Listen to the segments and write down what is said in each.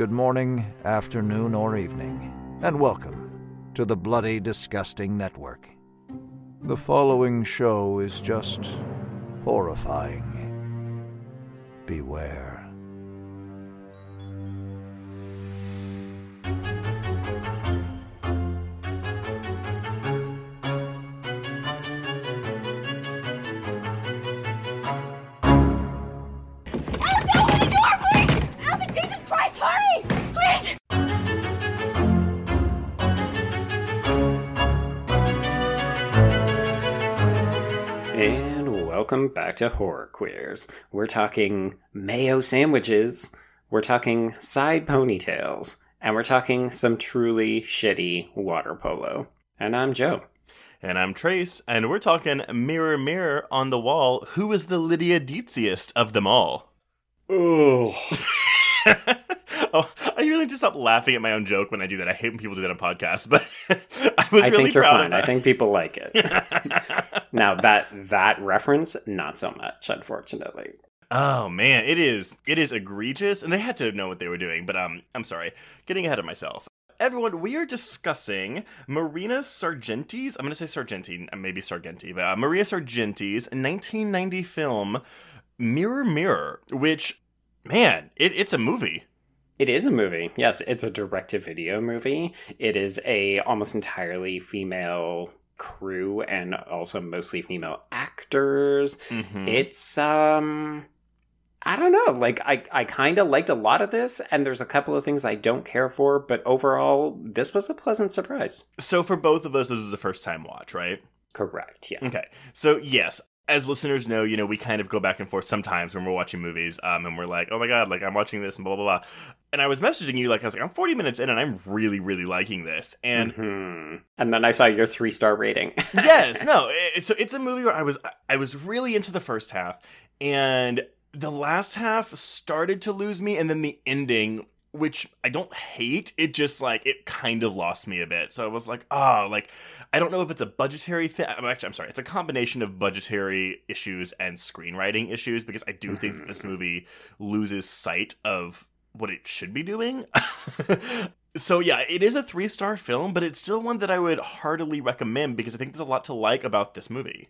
good morning, afternoon, or evening, and welcome to the Bloody Disgusting Network. The following show is just horrifying. Beware. Welcome back to Horror Queers. We're talking mayo sandwiches, we're talking side ponytails, and we're talking some truly shitty water polo. And I'm Joe. And I'm Trace, and we're talking Mirror Mirror on the Wall, who is the Lydia Deetziest of them all? Oh, oh, I really just stop laughing at my own joke when I do that. I hate when people do that on podcasts, but I was I really think you're proud fine. I think people like it. now that that reference, not so much, unfortunately. Oh man, it is it is egregious, and they had to know what they were doing. But um, I'm sorry, getting ahead of myself. Everyone, we are discussing Marina Sargenti's. I'm going to say Sargenti, uh, maybe Sargenti, but uh, Maria Sargenti's 1990 film Mirror Mirror, which, man, it, it's a movie. It is a movie. Yes, it's a direct-to-video movie. It is a almost entirely female crew and also mostly female actors. Mhm. It's um I don't know. Like I I kind of liked a lot of this and there's a couple of things I don't care for, but overall this was a pleasant surprise. so for both of us, this is a first time watch, right? Correct. Yeah. Okay. So yes, as listeners know, you know, we kind of go back and forth sometimes when we're watching movies, um, and we're like, oh my god, like I'm watching this and blah blah blah. And I was messaging you like I was like, I'm 40 minutes in and I'm really, really liking this. And Mhm. and then I saw your 3-star rating. yes, no, it, so it's a movie where I was I was really into the first half, and the last half started to lose me, and then the ending. Which I don't hate, it just like it kind of lost me a bit. So I was like, oh, like I don't know if it's a budgetary thing. I'm actually, I'm sorry, it's a combination of budgetary issues and screenwriting issues because I do think that this mm-hmm. movie loses sight of what it should be doing. so yeah, it is a three star film, but it's still one that I would heartily recommend because I think there's a lot to like about this movie.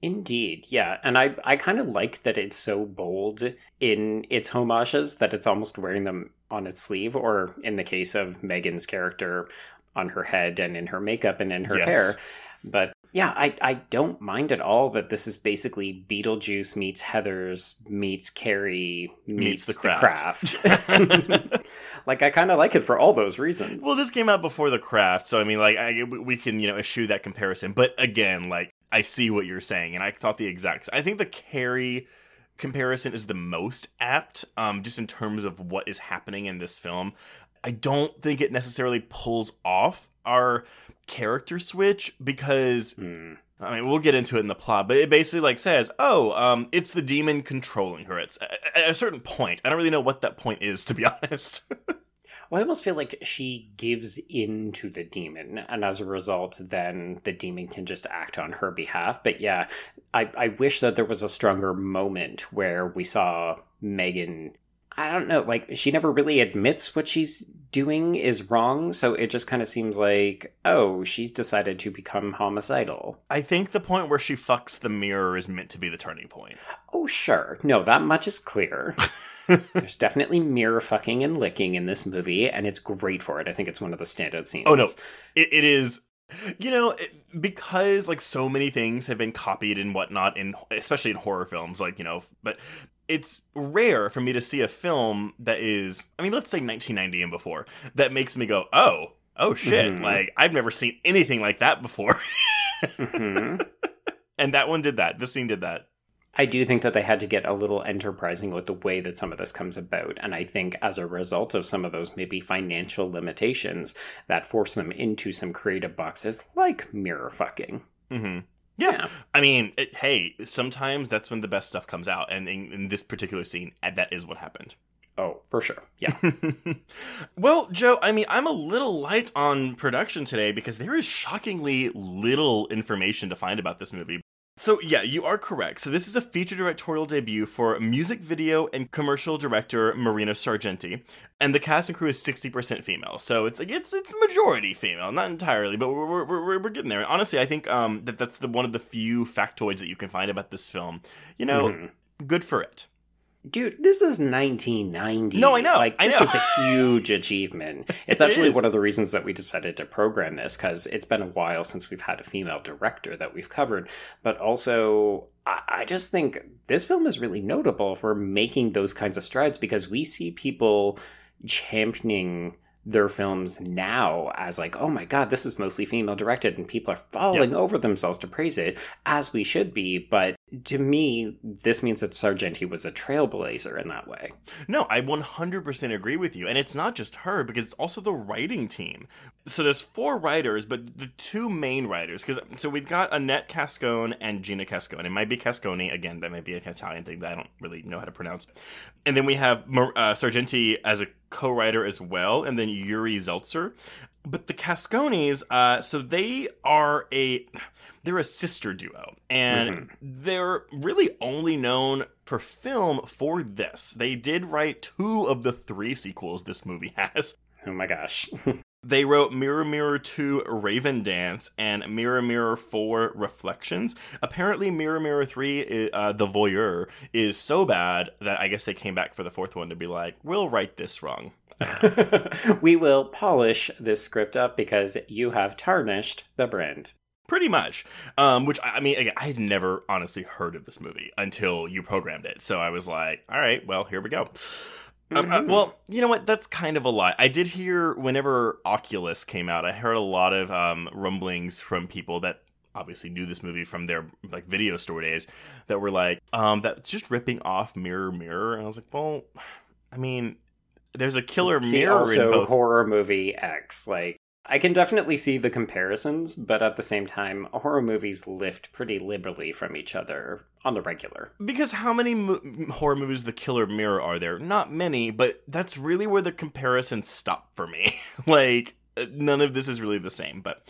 Indeed, yeah. And I, I kind of like that it's so bold in its homages that it's almost wearing them on its sleeve, or in the case of Megan's character, on her head and in her makeup and in her Yes. hair. But yeah, I, I don't mind at all that this is basically Beetlejuice meets Heathers meets Carrie meets, Meets The the Craft. craft. like, I kind of like it for all those reasons. Well, this came out before the craft, so I mean, like, I, we can you know eschew that comparison. But again, like, I see what you're saying, and I thought the exact. I think the Carrie comparison is the most apt, um, just in terms of what is happening in this film. I don't think it necessarily pulls off our character switch because Hmm. I mean, we'll get into it in the plot, but it basically like says, "Oh, um, it's the demon controlling her." It's at a certain point. I don't really know what that point is, to be honest. Well, I almost feel like she gives in to the demon, and as a result, then the demon can just act on her behalf. But yeah, I, I wish that there was a stronger moment where we saw Megan. I don't know, like, she never really admits what she's doing is wrong, so it just kind of seems like, oh, she's decided to become homicidal. I think the point where she fucks the mirror is meant to be the turning point. Oh, sure. No, that much is clear. There's definitely mirror fucking and licking in this movie, and it's great for it. I think it's one of the standout scenes. Oh no, it, it is. You know, because like so many things have been copied and whatnot, in especially in horror films, like you know, but it's rare for me to see a film that is, I mean, let's say 1990 and before, that makes me go, oh, oh shit, Mhm. like I've never seen anything like that before, Mhm. and that one did that. This scene did that. I do think that they had to get a little enterprising with the way that some of this comes about. And I think as a result of some of those maybe financial limitations, that force them into some creative boxes like mirror fucking. hmm Yeah. I mean, it, hey, sometimes that's when the best stuff comes out, and in, in this particular scene, that is what happened. Oh, for sure. Yeah. well, Joe, I mean, I'm a little light on production today because there is shockingly little information to find about this movie. So, yeah, you are correct. So, this is a feature directorial debut for music video and commercial director Marina Sargenti, and the cast and crew is 60% female. So, it's like it's it's majority female, not entirely, but we're we're, we're, we're getting there. Honestly, I think um that that's the one of the few factoids that you can find about this film. You know, Mhm. good for it. Dude, this is 1990. No, I know, Like, I this know. is a huge achievement. It's actually is. one of the reasons that we decided to program this because it's been a while since we've had a female director that we've covered. But also, I, I just think this film is really notable for making those kinds of strides because we see people championing their films now as like, oh my god, this is mostly female directed, and people are falling over themselves to praise it, as we should be. But to me, this means that Sargenti was a trailblazer in that way. No, I 100% agree with you. And it's not just her, because it's also the writing team. So there's four writers, but the two main writers, because so we've got Annette Cascone and Gina Cascone. It might be Cascone, again, that might be an Italian thing that I don't really know how to pronounce. And then we have uh, Sargenti as a co writer as well, and then Yuri Zeltzer. But the Cascones, uh, so they are a they're a sister duo, and they're really only known for film for this. They did write two of the three sequels this movie has. Oh my gosh. They wrote Mirror Mirror 2 Raven Dance and Mirror Mirror 4 Reflections. Apparently, Mirror Mirror 3, uh, The Voyeur, is so bad that I guess they came back for the fourth one to be like, we'll write this wrong. we will polish this script up because you have tarnished the brand. Pretty much. Um, which, I mean, again, I had never honestly heard of this movie until you programmed it. So I was like, all right, well, here we go. Um, uh, Mhm. well, you know what? That's kind of a lie. I did hear whenever Oculus came out, I heard a lot of um, rumblings from people that obviously knew this movie from their like video store days that were like, um, that's just ripping off Mirror Mirror. And I was like, well, I mean, there's a killer See, mirror in also both. horror movie X. Like, I can definitely see the comparisons, but at the same time, horror movies lift pretty liberally from each other on the regular. Because how many mo- horror movies The Killer Mirror are there? Not many, but that's really where the comparisons stop for me. like, uh, none of this is really the same, but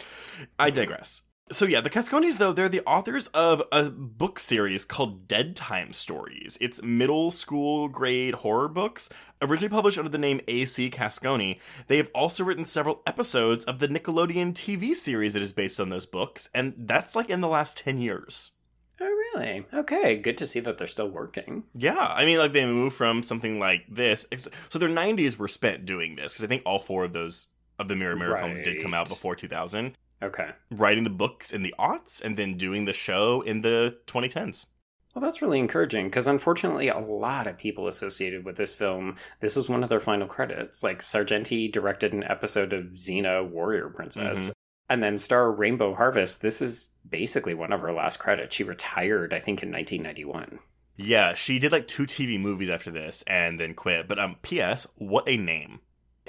I digress. So yeah, the Casconis though, they're the authors of a book series called Dead Time Stories. It's middle school grade horror books, originally published under the name AC Cascone. They have also written several episodes of the Nickelodeon TV series that is based on those books, and that's like in the last 10 years. Oh, really? Okay, good to see that they're still working. Yeah, I mean, like they moved from something like this. So their '90s were spent doing this because I think all four of those of the Mirror Mirror films did come out before 2000. Okay. Writing the books in the aughts and then doing the show in the 2010s. Well, that's really encouraging because unfortunately, a lot of people associated with this film, this is one of their final credits. Like, Sargenti directed an episode of Xena Warrior Princess. Mhm. And then star Rainbow Harvest. This is basically one of her last credits. She retired, I think, in 1991. Yeah, she did like two TV movies after this and then quit. But um, P.S. What a name!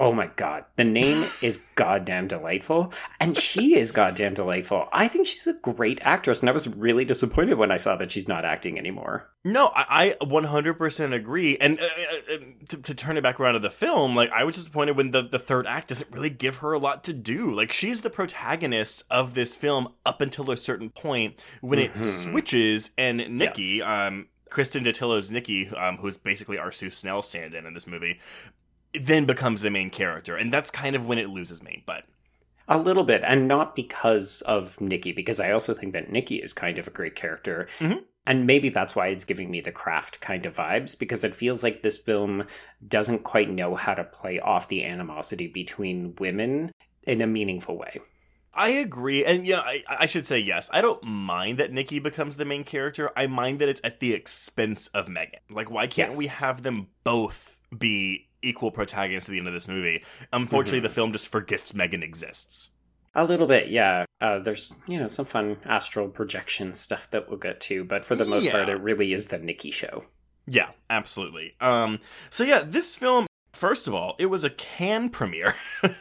Oh my god. The name is goddamn delightful. And she is goddamn delightful. I think she's a great actress. And I was really disappointed when I saw that she's not acting anymore. No, I, I 100% agree. And uh, uh, uh, to, to turn it back around to the film, like I was disappointed when the, the third act doesn't really give her a lot to do. Like she's the protagonist of this film up until a certain point when it Mhm. switches and Nikki, Yes. um, Kristin Dattilo's Nikki, um, who's basically our Sue Snell stand-in in this movie, then becomes the main character, and that's kind of when it loses me. But A little bit, and not because of Nikki, because I also think that Nikki is kind of a great character. Mhm. And maybe that's why it's giving me the craft kind of vibes, because it feels like this film doesn't quite know how to play off the animosity between women in a meaningful way. I agree, and yeah, I, I should say yes. I don't mind that Nikki becomes the main character. I mind that it's at the expense of Megan. Like, why can't we have them both be equal protagonists at the end of this movie? Unfortunately, Mhm. the film just forgets Megan exists. A little bit, yeah. Uh, there's, you know, some fun astral projection stuff that we'll get to, but for the most Yeah. part, it really is the Nikki show. Yeah, absolutely. Um, so yeah, this film. First of all, it was a Cannes premiere.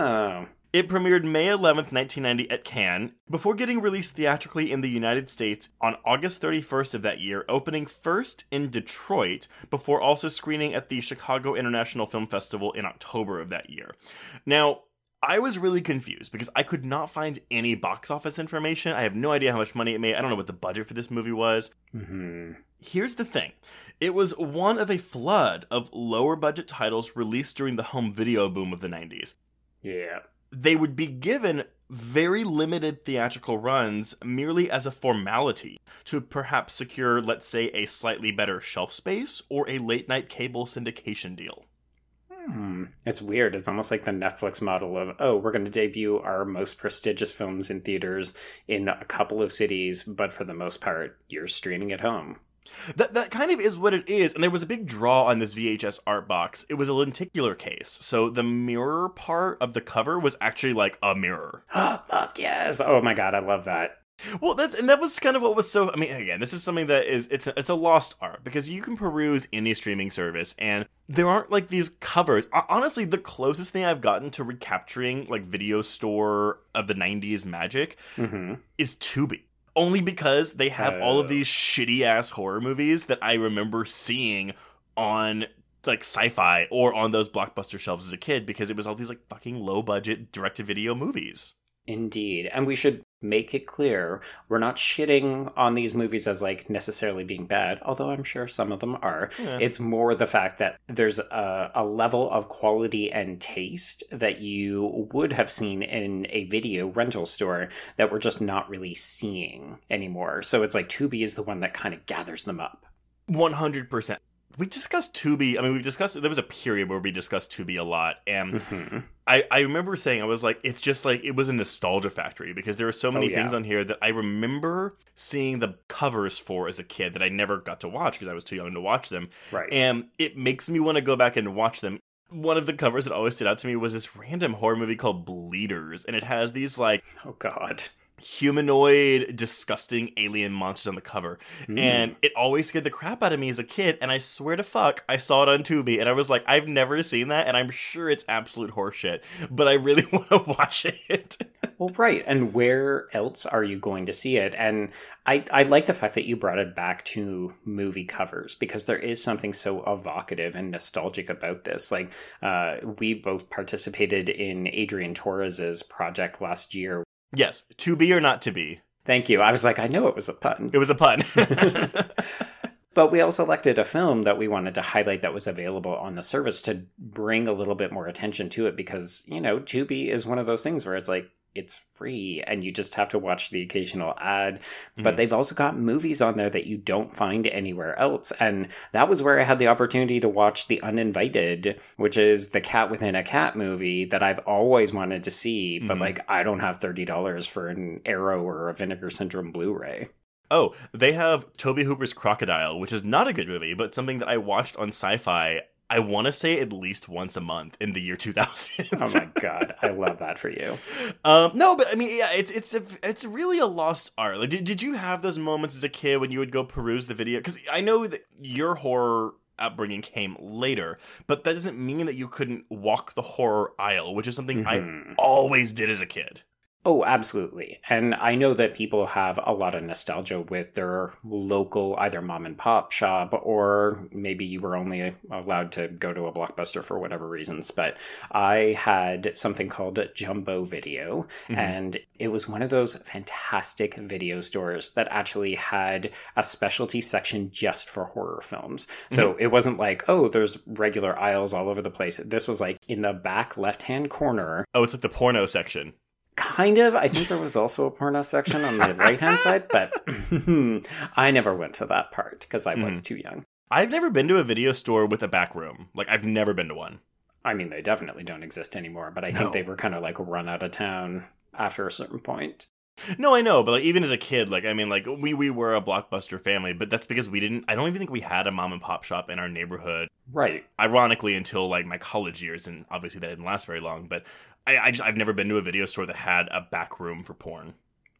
Oh, It premiered May 11th, 1990 at Cannes, before getting released theatrically in the United States on August 31st of that year, opening first in Detroit, before also screening at the Chicago International Film Festival in October of that year. Now, I was really confused because I could not find any box office information. I have no idea how much money it made. I don't know what the budget for this movie was. hmm Here's the thing it was one of a flood of lower budget titles released during the home video boom of the 90s. Yeah. They would be given very limited theatrical runs merely as a formality to perhaps secure, let's say, a slightly better shelf space or a late night cable syndication deal. Hmm. It's weird. It's almost like the Netflix model of, oh, we're going to debut our most prestigious films in theaters in a couple of cities, but for the most part, you're streaming at home. That that kind of is what it is, and there was a big draw on this VHS art box. It was a lenticular case, so the mirror part of the cover was actually like a mirror. Oh, Fuck yes! Oh my god, I love that. Well, that's and that was kind of what was so. I mean, again, this is something that is it's a, it's a lost art because you can peruse any streaming service, and there aren't like these covers. Honestly, the closest thing I've gotten to recapturing like video store of the '90s magic hmm is Tubi. Only because they have all of Oh. these shitty ass horror movies that I remember seeing on like sci-fi or on those blockbuster shelves as a kid because it was all these like fucking low budget direct to video movies. Indeed. And we should make it clear we're not shitting on these movies as like necessarily being bad, although I'm sure some of them are. Yeah. It's more the fact that there's a, a level of quality and taste that you would have seen in a video rental store that we're just not really seeing anymore. So it's like Tubi is the one that kind of gathers them up. One hundred percent. We discussed Tubi. I mean, we discussed. There was a period where we discussed Tubi a lot, and Mhm. I, I remember saying I was like, it's just like it was a nostalgia factory because there are so many Oh, yeah. things on here that I remember seeing the covers for as a kid that I never got to watch because I was too young to watch them, Right. and it makes me want to go back and watch them. One of the covers that always stood out to me was this random horror movie called Bleeders, and it has these like oh, God. Humanoid, disgusting alien monsters on the cover. Mm. And it always scared the crap out of me as a kid. And I swear to fuck, I saw it on Tubi and I was like, I've never seen that. And I'm sure it's absolute horseshit, but I really want to watch it. Well, right. And where else are you going to see it? And I, I like the fact that you brought it back to movie covers because there is something so evocative and nostalgic about this. Like, uh, we both participated in Adrian Torres's project last year. Yes, to be or not to be. Thank you. I was like, I know it was a pun. It was a pun. But we also selected a film that we wanted to highlight that was available on the service to bring a little bit more attention to it because, you know, Tubi is one of those things where it's like, it's free and you just have to watch the occasional ad. But Mhm. they've also got movies on there that you don't find anywhere else. And that was where I had the opportunity to watch The Uninvited, which is the cat within a cat movie that I've always wanted to see. But Mhm. like, I don't have $30 for an Arrow or a Vinegar Syndrome Blu ray. oh, they have Tobe Hooper's Crocodile, which is not a good movie, but something that I watched on sci fi. I want to say at least once a month in the year 2000. Oh my God. I love that for you. Um, no, but I mean, yeah, it's it's a, it's really a lost art. Like, did, did you have those moments as a kid when you would go peruse the video? Because I know that your horror upbringing came later, but that doesn't mean that you couldn't walk the horror aisle, which is something I Mhm. always did as a kid. Oh, absolutely. And I know that people have a lot of nostalgia with their local either mom and pop shop or maybe you were only allowed to go to a blockbuster for whatever reasons. But I had something called Jumbo Video Mhm. and it was one of those fantastic video stores that actually had a specialty section just for horror films. So it wasn't like, oh, there's regular aisles all over the place. This was like in the back left hand corner Oh, it's like the porno section. Kind of. I think there was also a porno section on the right hand side, but I never went to that part because I was mm-hmm. too young. I've never been to a video store with a back room. Like I've never been to one. I mean, they definitely don't exist anymore, but I No. think they were kind of like run out of town after a certain point. No, I know, but like even as a kid, like I mean, like we we were a blockbuster family, but that's because we didn't. I don't even think we had a mom and pop shop in our neighborhood. Right. Ironically, until like my college years, and obviously that didn't last very long. But I, I just I've never been to a video store that had a back room for porn.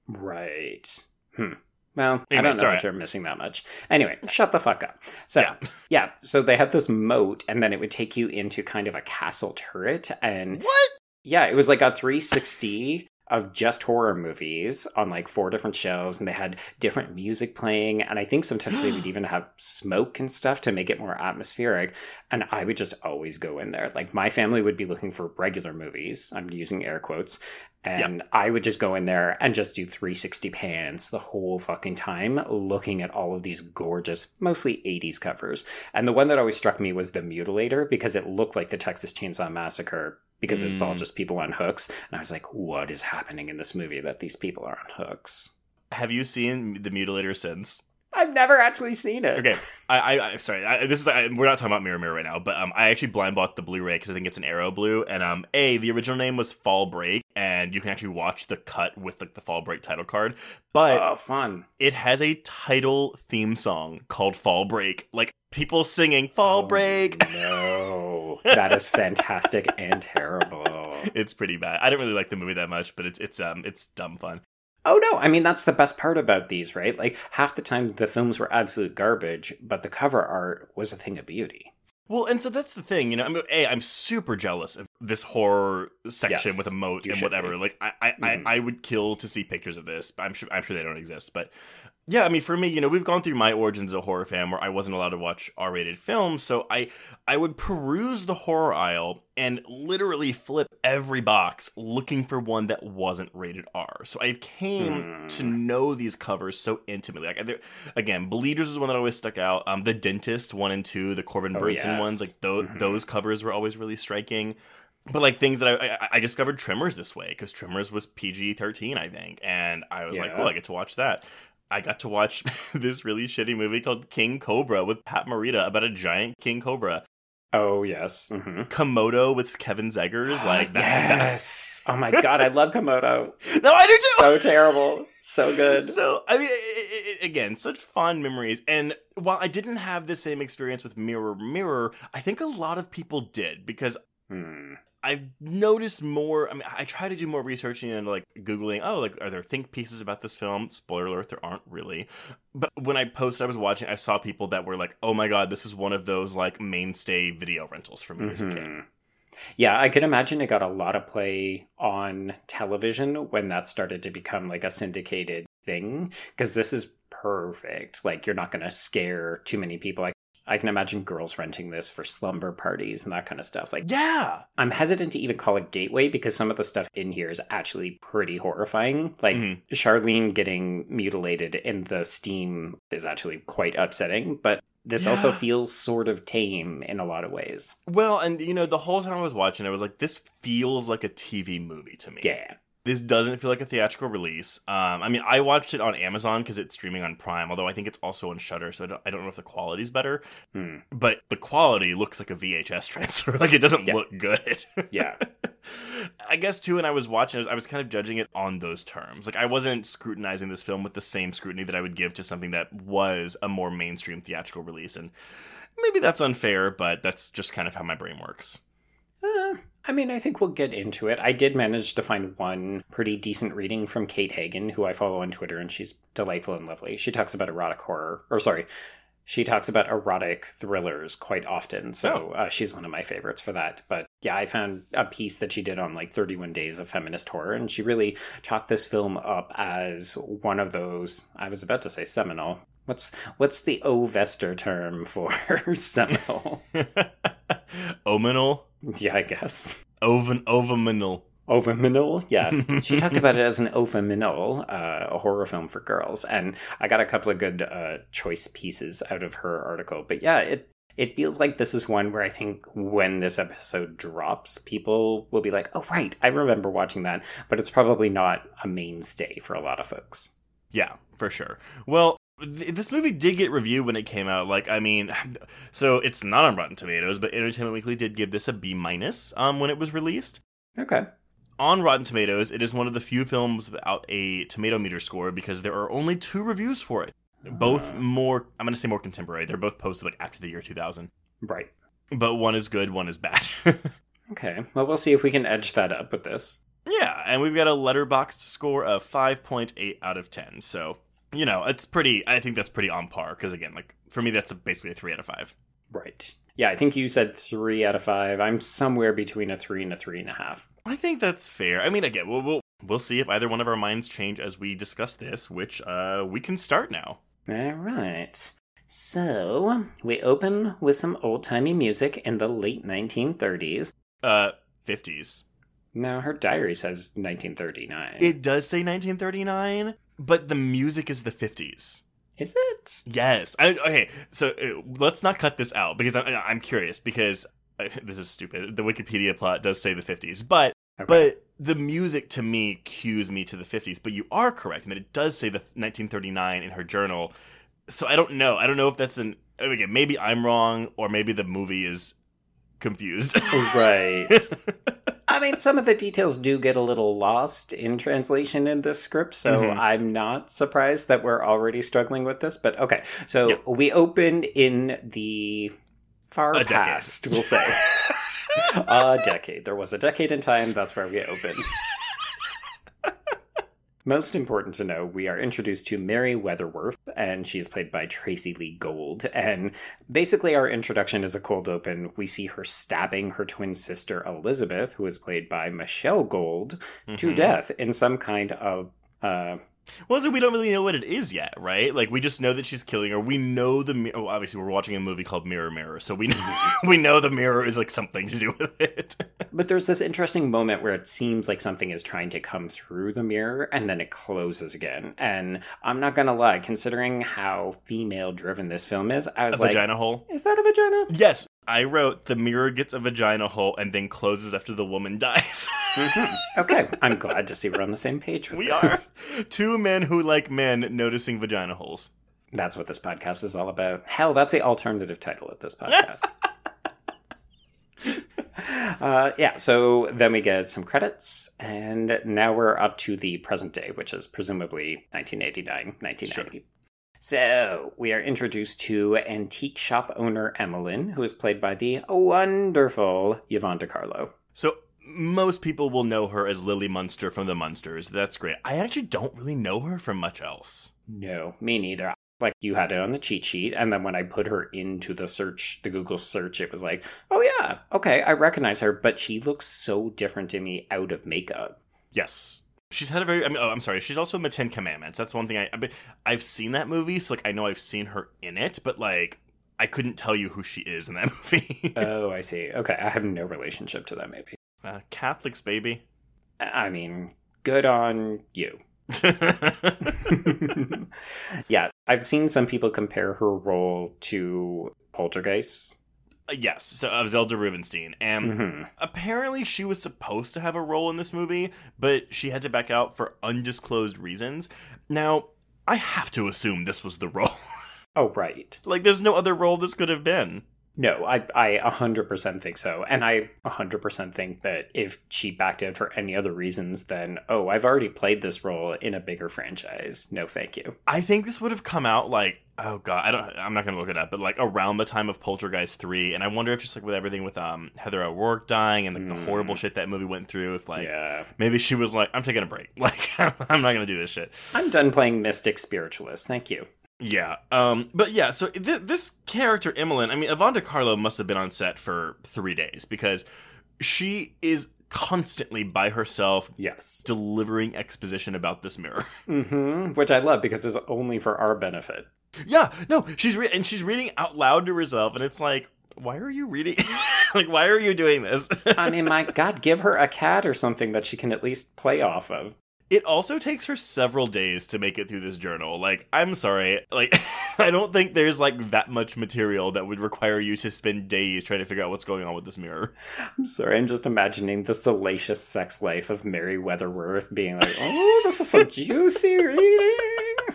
Right. Hmm. Well, I don't know sorry. that you're missing that much. Anyway, shut the fuck up. So, Yeah. yeah. so they had this moat, and then it would take you into kind of a castle turret, and What? Yeah, it was like a 360 of just horror movies on like four different shows, and they had different music playing. And I think sometimes they would even have smoke and stuff to make it more atmospheric. And I would just always go in there. Like my family would be looking for regular movies. I'm using air quotes. And I would just go in there and just do 360 pans the whole fucking time, looking at all of these gorgeous, mostly 80s covers. And the one that always struck me was The Mutilator because it looked like the Texas Chainsaw Massacre because it's all Mm. just people on hooks. And I was like, what is happening in this movie that these people are on hooks? Have you seen the Mutilator since? I've never actually seen it. Okay, I, I, I sorry, I, this is I, we're not talking about Mirror Mirror right now, but um, I actually blind bought the Blu-ray because I think it's an Arrow Blue, and um, a the original name was Fall Break, and you can actually watch the cut with like the Fall Break title card, but Oh, fun. it has a title theme song called Fall Break, like people singing Fall Oh, Break. No. that is fantastic and terrible. It's pretty bad. I don't really like the movie that much, but it's it's um it's dumb fun. Oh no, I mean that's the best part about these, right? Like half the time the films were absolute garbage, but the cover art was a thing of beauty. Well, and so that's the thing, you know. I mean, a, I'm super jealous of this horror section Yes, with a moat and whatever. be. Like, I, I, Mhm. I, I would kill to see pictures of this. I'm sure, I'm sure they don't exist. But yeah, I mean, for me, you know, we've gone through my origins as a horror fan where I wasn't allowed to watch R-rated films, so I, I would peruse the horror aisle and literally flip every box looking for one that wasn't rated R. So I came Hmm. to know these covers so intimately. Like, again, Bleeders is one that always stuck out. Um, The Dentist one and two, the Corbin Oh, Bernsen yes. ones, like those Mhm. those covers were always really striking. But like things that I I, I discovered Tremors this way because Tremors was PG thirteen, I think, and I was like, Yeah. cool, I get to watch that. I got to watch this really shitty movie called King Cobra with Pat Morita about a giant king cobra. Oh yes. hmm Komodo with Kevin Zegers, like that. yes. Oh my god, I love Komodo. no, I do too. So terrible. So good. So I mean, i i i again, such fond memories. And while I didn't have the same experience with Mirror Mirror, I think a lot of people did because Hmm. I've noticed more. I mean, I try to do more researching and like googling. Oh, like are there think pieces about this film? Spoiler alert: there aren't really. But when I posted, I was watching. I saw people that were like, "Oh my god, this is one of those like mainstay video rentals for me as a kid." Mhm. Yeah, I can imagine it got a lot of play on television when that started to become like a syndicated thing because this is perfect. Like you're not going to scare too many people. Like I can imagine girls renting this for slumber parties and that kind of stuff. Like Yeah, I'm hesitant to even call it gateway because some of the stuff in here is actually pretty horrifying. Like Mhm. Charlene getting mutilated in the steam is actually quite upsetting, but this also feels sort of tame in a lot of ways. Well, and you know, the whole time I was watching, I was like, "This feels like a TV movie to me." Yeah. This doesn't feel like a theatrical release. Um, I mean, I watched it on Amazon because it's streaming on Prime, although I think it's also on Shudder, so I don't, I don't know if the quality's better. Hmm. But the quality looks like a VHS transfer. like it doesn't Yeah. look good. Yeah. I guess too, when I was watching it, I was kind of judging it on those terms. Like I wasn't scrutinizing this film with the same scrutiny that I would give to something that was a more mainstream theatrical release, and maybe that's unfair, but that's just kind of how my brain works. I mean, I think we'll get into it. I did manage to find one pretty decent reading from Kate Hagen, who I follow on Twitter, and she's delightful and lovely. She talks about erotic horror, or sorry, she talks about erotic thrillers quite often. So uh, she's one of my favorites for that. But yeah, I found a piece that she did on like 31 Days of Feminist Horror, and she really chalked this film up as one of those. I was about to say seminal. What's what's the Ovester term for seminal? Ominal, yeah, I guess. oven, oviminal. Oviminal, yeah. she talked about it as an oviminal, uh, a horror film for girls, and I got a couple of good uh, choice pieces out of her article. But yeah, it it feels like this is one where I think when this episode drops, people will be like, "Oh, right, I remember watching that," but it's probably not a mainstay for a lot of folks. Yeah, for sure. Well, this movie did get reviewed when it came out. Like, I mean, so it's not on Rotten Tomatoes, but Entertainment Weekly did give this a B minus um, when it was released. Okay. On Rotten Tomatoes, it is one of the few films without a tomato meter score because there are only two reviews for it. Both Ah. more, I'm going to say more contemporary. They're both posted like after the year 2000. Right. But one is good, one is bad. Okay. Well, we'll see if we can edge that up with this. yeah, and we've got a Letterboxd score of 5.8 out of 10. So, you know, it's pretty, I think that's pretty on par because, again, like for me, that's basically a 3 out of 5. Right. Yeah, I think you said three out of five. I'm somewhere between a three and a three and a half. I think that's fair. I mean, again, we'll, we'll we'll see if either one of our minds change as we discuss this, which uh, we can start now. All right. So, we open with some old timey music in the late 1930s. Uh, 50s. No, her diary says 1939. It does say 1939, but the music is the 50s. Is it? Yes. I, okay, so uh, let's not cut this out because I, I'm curious because uh, this is stupid. The Wikipedia plot does say the 50s, but Okay. but the music to me cues me to the 50s. But you are correct in that it does say the 1939 in her journal. So I don't know. I don't know if that's an again. Maybe I'm wrong, or maybe the movie is confused. Right. I mean, some of the details do get a little lost in translation in this script, so Mhm. I'm not surprised that we're already struggling with this. But okay, so Yeah. we opened in the far A decade. past, we'll say. a decade. There was a decade in time, that's where we opened. Most important to know, we are introduced to Mary Weatherworth, and she is played by Tracy Lee Gold. And basically, our introduction is a cold open. We see her stabbing her twin sister Elizabeth, who is played by Michelle Gold, to Mhm. death in some kind of. Uh, Well, so we don't really know what it is yet, right? Like we just know that she's killing her. We know the oh, obviously we're watching a movie called Mirror Mirror, so we we know the mirror is like something to do with it. but there's this interesting moment where it seems like something is trying to come through the mirror and then it closes again. And I'm not gonna lie, considering how female driven this film is, I was like, vagina hole. is that a vagina? Yes, I wrote the mirror gets a vagina hole and then closes after the woman dies. Mhm. Okay, I'm glad to see we're on the same page with we are two men who like men noticing vagina holes. That's what this podcast is all about. Hell, that's the alternative title of this podcast. uh, yeah, so then we get some credits, and now we're up to the present day, which is presumably 1989, 1990. So we are introduced to antique shop owner Emmeline, who is played by the wonderful Yvonne De Carlo. So most people will know her as Lily Munster from the Munsters. That's great. I actually don't really know her from much else. No, me neither. Like you had it on the cheat sheet, and then when I put her into the search, the Google search, it was like, oh yeah, okay, I recognize her, but she looks so different to me out of makeup. Yes. She's had a very. I mean, oh, I'm sorry. She's also in the Ten Commandments. That's one thing I. I mean, I've seen that movie, so like I know I've seen her in it, but like I couldn't tell you who she is in that movie. oh, I see. Okay, I have no relationship to that. Maybe. uh, Catholics, baby. I mean, good on you. yeah, I've seen some people compare her role to Poltergeist. Yes. So of Zelda Rubinstein, and hmm apparently she was supposed to have a role in this movie, but she had to back out for undisclosed reasons. Now, I have to assume this was the role. Oh, right. like, there's no other role this could have been. No, I I 100% think so. And I 100% think that if she backed out for any other reasons then oh, I've already played this role in a bigger franchise. No, thank you. I think this would have come out like oh god, I don't I'm not gonna look it up, but like around the time of Poltergeist three, and I wonder if just like with everything with um Heather O'Rourke dying and like the Mm. horrible shit that movie went through, if like yeah. maybe she was like, I'm taking a break, like I'm not gonna do this shit. I'm done playing Mystic Spiritualist. Thank you. Yeah, um, but yeah, so th- this character Emmeline, I mean, Yvonne Carlo must have been on set for three days because she is constantly by herself Yes. delivering exposition about this mirror. Mhm. Which I love because it's only for our benefit. Yeah, no, she's re- and she's reading out loud to herself, and it's like, why are you reading? like, why are you doing this? I mean, my god, give her a cat or something that she can at least play off of. It also takes her several days to make it through this journal. Like, I'm sorry, like, I don't think there's like that much material that would require you to spend days trying to figure out what's going on with this mirror. I'm sorry, I'm just imagining the salacious sex life of Mary Weatherworth being like, oh, this is some juicy reading.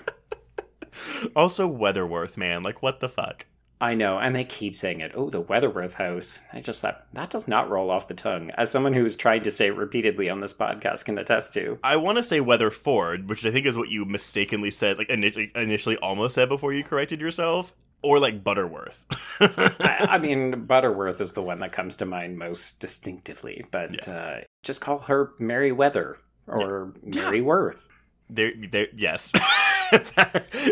Also, Weatherworth, man, like, what the fuck? I know, and they keep saying it. Oh, the Weatherworth house. I just thought that does not roll off the tongue. As someone who's tried to say it repeatedly on this podcast can attest to. I want to say Weatherford, which I think is what you mistakenly said, like initially, initially almost said before you corrected yourself, or like Butterworth. I, I mean, Butterworth is the one that comes to mind most distinctively, but uh, just call her Mary Weather or Mary Worth. there, there, yes,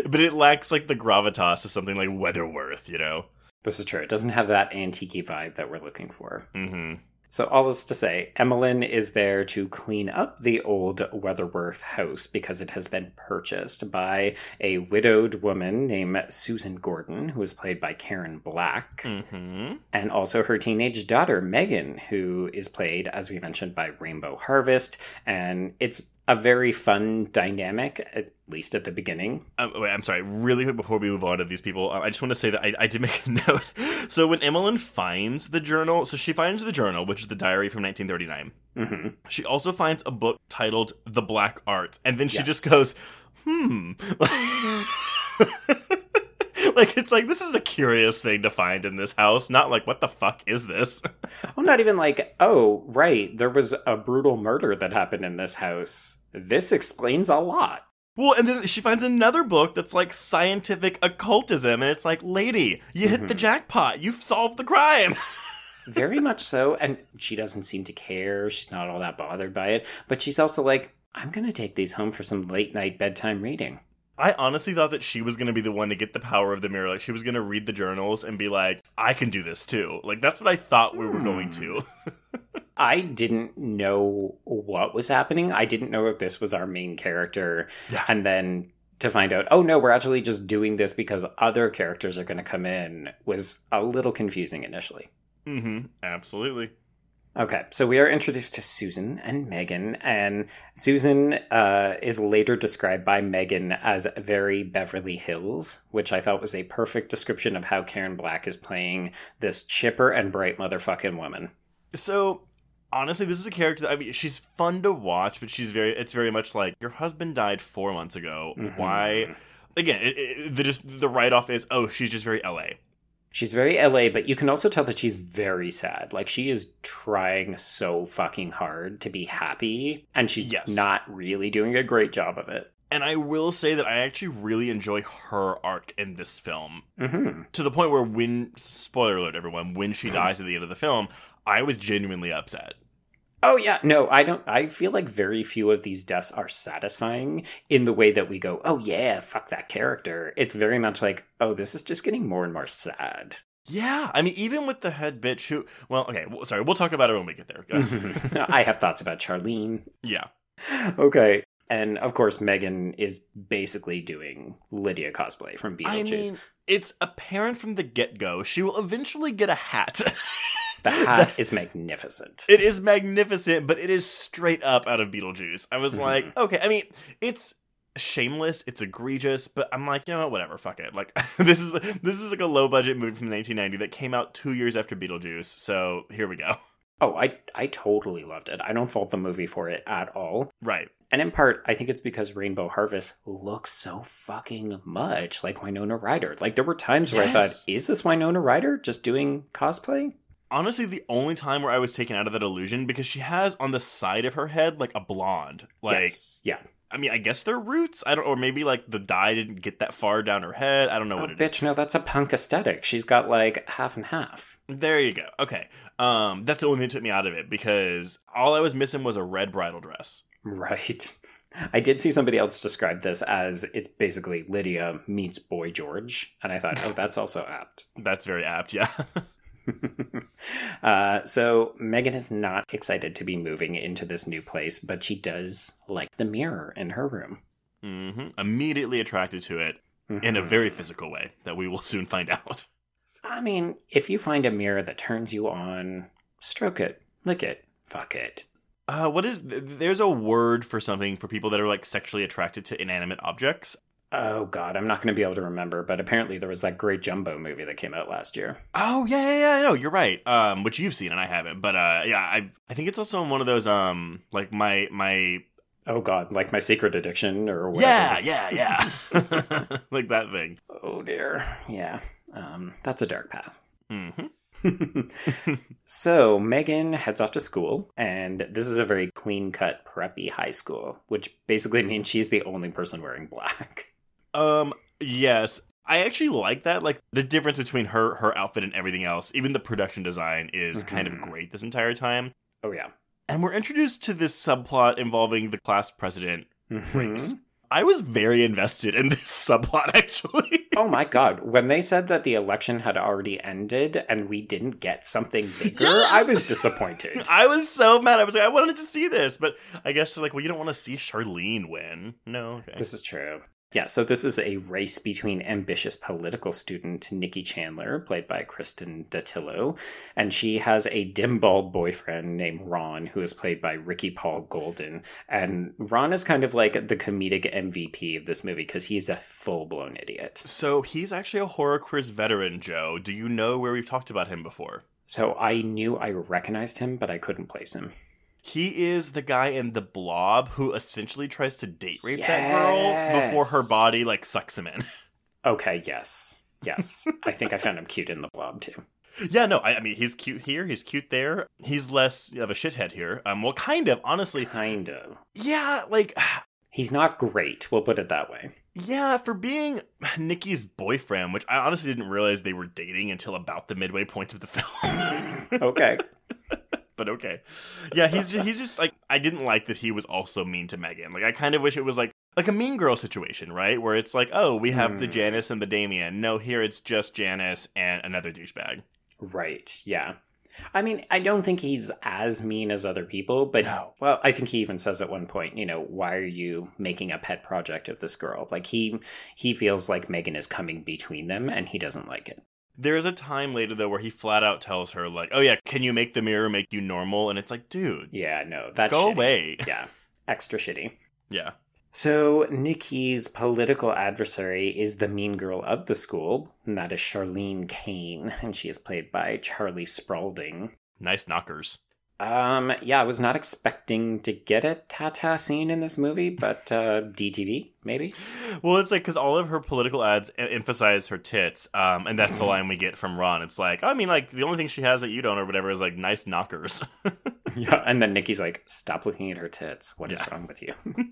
but it lacks like the gravitas of something like Weatherworth, you know. This is true. It doesn't have that antique vibe that we're looking for. hmm So, all this to say, Emmeline is there to clean up the old Weatherworth house because it has been purchased by a widowed woman named Susan Gordon, who is played by Karen Black, Mm-hmm. and also her teenage daughter, Megan, who is played, as we mentioned, by Rainbow Harvest. And it's a very fun dynamic, least at the beginning. Um, wait, I'm sorry. Really quick before we move on to these people, uh, I just want to say that I, I did make a note. So when Emmeline finds the journal, so she finds the journal, which is the diary from 1939. hmm She also finds a book titled "The Black Arts," and then she just goes, "Hmm." like it's like this is a curious thing to find in this house. Not like what the fuck is this? Well, not even like, oh, right, there was a brutal murder that happened in this house. This explains a lot. Well, and then she finds another book that's like scientific occultism, and it's like, lady, you hit the Mhm. jackpot. You've solved the crime. Very much so. And she doesn't seem to care. She's not all that bothered by it. But she's also like, I'm going to take these home for some late night bedtime reading. I honestly thought that she was going to be the one to get the power of the mirror. Like she was going to read the journals and be like, I can do this too. Like that's what I thought we were going to. I didn't know what was happening. I didn't know if this was our main character. Yeah. And then to find out, oh no, we're actually just doing this because other characters are going to come in was a little confusing initially. mm-hmm. Absolutely. Okay, so we are introduced to Susan and Megan, and Susan uh, is later described by Megan as very Beverly Hills, which I thought was a perfect description of how Karen Black is playing this chipper and bright motherfucking woman. So honestly, this is a character. That, I mean, she's fun to watch, but she's very. It's very much like your husband died four months ago. Mhm. Why? Again, it, it, the just the write off is oh she's just very L.A. She's very LA, but you can also tell that she's very sad. Like she is trying so fucking hard to be happy, and she's Yes. not really doing a great job of it. And I will say that I actually really enjoy her arc in this film hmm to the point where when spoiler alert everyone when she dies at the end of the film, I was genuinely upset. Oh yeah, no, I don't. I feel like very few of these deaths are satisfying in the way that we go, "Oh yeah, fuck that character." It's very much like, "Oh, this is just getting more and more sad." Yeah, I mean, even with the head bitch who, well, okay, well, sorry, we'll talk about it when we get there. I have thoughts about Charlene. yeah, Okay, and of course, Megan is basically doing Lydia cosplay from I Beetlejuice. mean, it's apparent from the get go she will eventually get a hat. the hat is magnificent. It is magnificent, but it is straight up out of Beetlejuice. I was like, mm-hmm. okay, I mean, it's shameless, it's egregious, but I'm like, you know what, whatever, fuck it. Like this is this is like a low budget movie from 1990 that came out 2 years after Beetlejuice. So, here we go. Oh, I I totally loved it. I don't fault the movie for it at all. Right. And in part, I think it's because Rainbow Harvest looks so fucking much like Winona Ryder. Like there were times where I thought, is this Winona Ryder just doing cosplay? Honestly, the only time where I was taken out of that illusion because she has on the side of her head like a blonde. Like yes. Yeah. I mean, I guess they're roots. I don't or maybe like the dye didn't get that far down her head. I don't know Oh, what it is. bitch, no, that's a punk aesthetic. She's got like half and half. There you go. Okay. Um that's the only thing that took me out of it because all I was missing was a red bridal dress. Right. I did see somebody else describe this as it's basically Lydia meets Boy George. And I thought, oh, that's also apt. That's very apt, yeah. uh, so Megan is not excited to be moving into this new place, but she does like the mirror in her room. hmm Immediately attracted to it in a Mhm. very physical way that we will soon find out. I mean, if you find a mirror that turns you on, stroke it, lick it, fuck it. Uh, what is th- there's a word for something for people that are like sexually attracted to inanimate objects? Oh god, I'm not going to be able to remember, but apparently there was that great Jumbo movie that came out last year. Oh yeah, yeah, yeah. No, you're right. Um, which you've seen and I haven't, but uh, yeah, I I think it's also in one of those um, like my my Oh god, like my secret addiction or whatever. yeah, yeah, yeah, like that thing. Oh dear. Yeah. Um, that's a dark path. hmm so Megan heads off to school, and this is a very clean cut, preppy high school, which basically means she's the only person wearing black. Um, yes. I actually like that. Like the difference between her her outfit and everything else. Even the production design is kind of Mhm. great this entire time. Oh yeah. And we're introduced to this subplot involving the class president Mhm. race. I was very invested in this subplot, actually. Oh my god, when they said that the election had already ended and we didn't get something bigger, Yes! I was disappointed. I was so mad. I was like, I wanted to see this, but I guess they're like, well, you don't want to see Charlene win. No, okay. This is true. Yeah, so this is a race between ambitious political student Nikki Chandler, played by Kristin Dattilo, and she has a dimball boyfriend named Ron, who is played by Ricky Paull Goldin. And Ron is kind of like the comedic MVP of this movie because he's a full blown idiot. So he's actually a Horror Queers veteran, Joe. Do you know where we've talked about him before? So I knew I recognized him, but I couldn't place him. He is the guy in the blob who essentially tries to date rape that girl before her body like sucks him in. Okay, yes. Yes. I think I found him cute in the blob too. yeah, no, I, I mean he's cute here, he's cute there. He's less of a shithead here. Um, well, kind of, honestly. Kind of. Yeah, like He's not great, we'll put it that way. Yeah, for being Nikki's boyfriend, which I honestly didn't realize they were dating until about the midway point of the film. Okay. but okay. Yeah, he's he's just like I didn't like that he was also mean to Megan. Like I kind of wish it was like like a mean girl situation, right? Where it's like, oh, we have the Hmm. Janice and the Damien. No, here it's just Janice and another douchebag. Right, yeah. I mean, I don't think he's as mean as other people, but No. well, I think he even says at one point, you know, why are you making a pet project of this girl? Like he he feels like Megan is coming between them and he doesn't like it. There is a time later though where he flat out tells her like, "Oh yeah, can you make the mirror make you normal?" And it's like, dude, Yeah, no, that's go shitty. away. Yeah. Extra shitty. yeah. So, Nikki's political adversary is the mean girl of the school, and that is Charlene Kane, and she is played by Charlie Spradling. Nice knockers. Um, yeah, I was not expecting to get a Tata scene in this movie, but uh, DTV, maybe? Well, it's like because all of her political ads emphasize her tits, um, and that's the line we get from Ron. It's like, I mean, like the only thing she has that you don't or whatever is like nice knockers. Yeah, and then Nikki's like, stop looking at her tits. What is Yeah. wrong with you?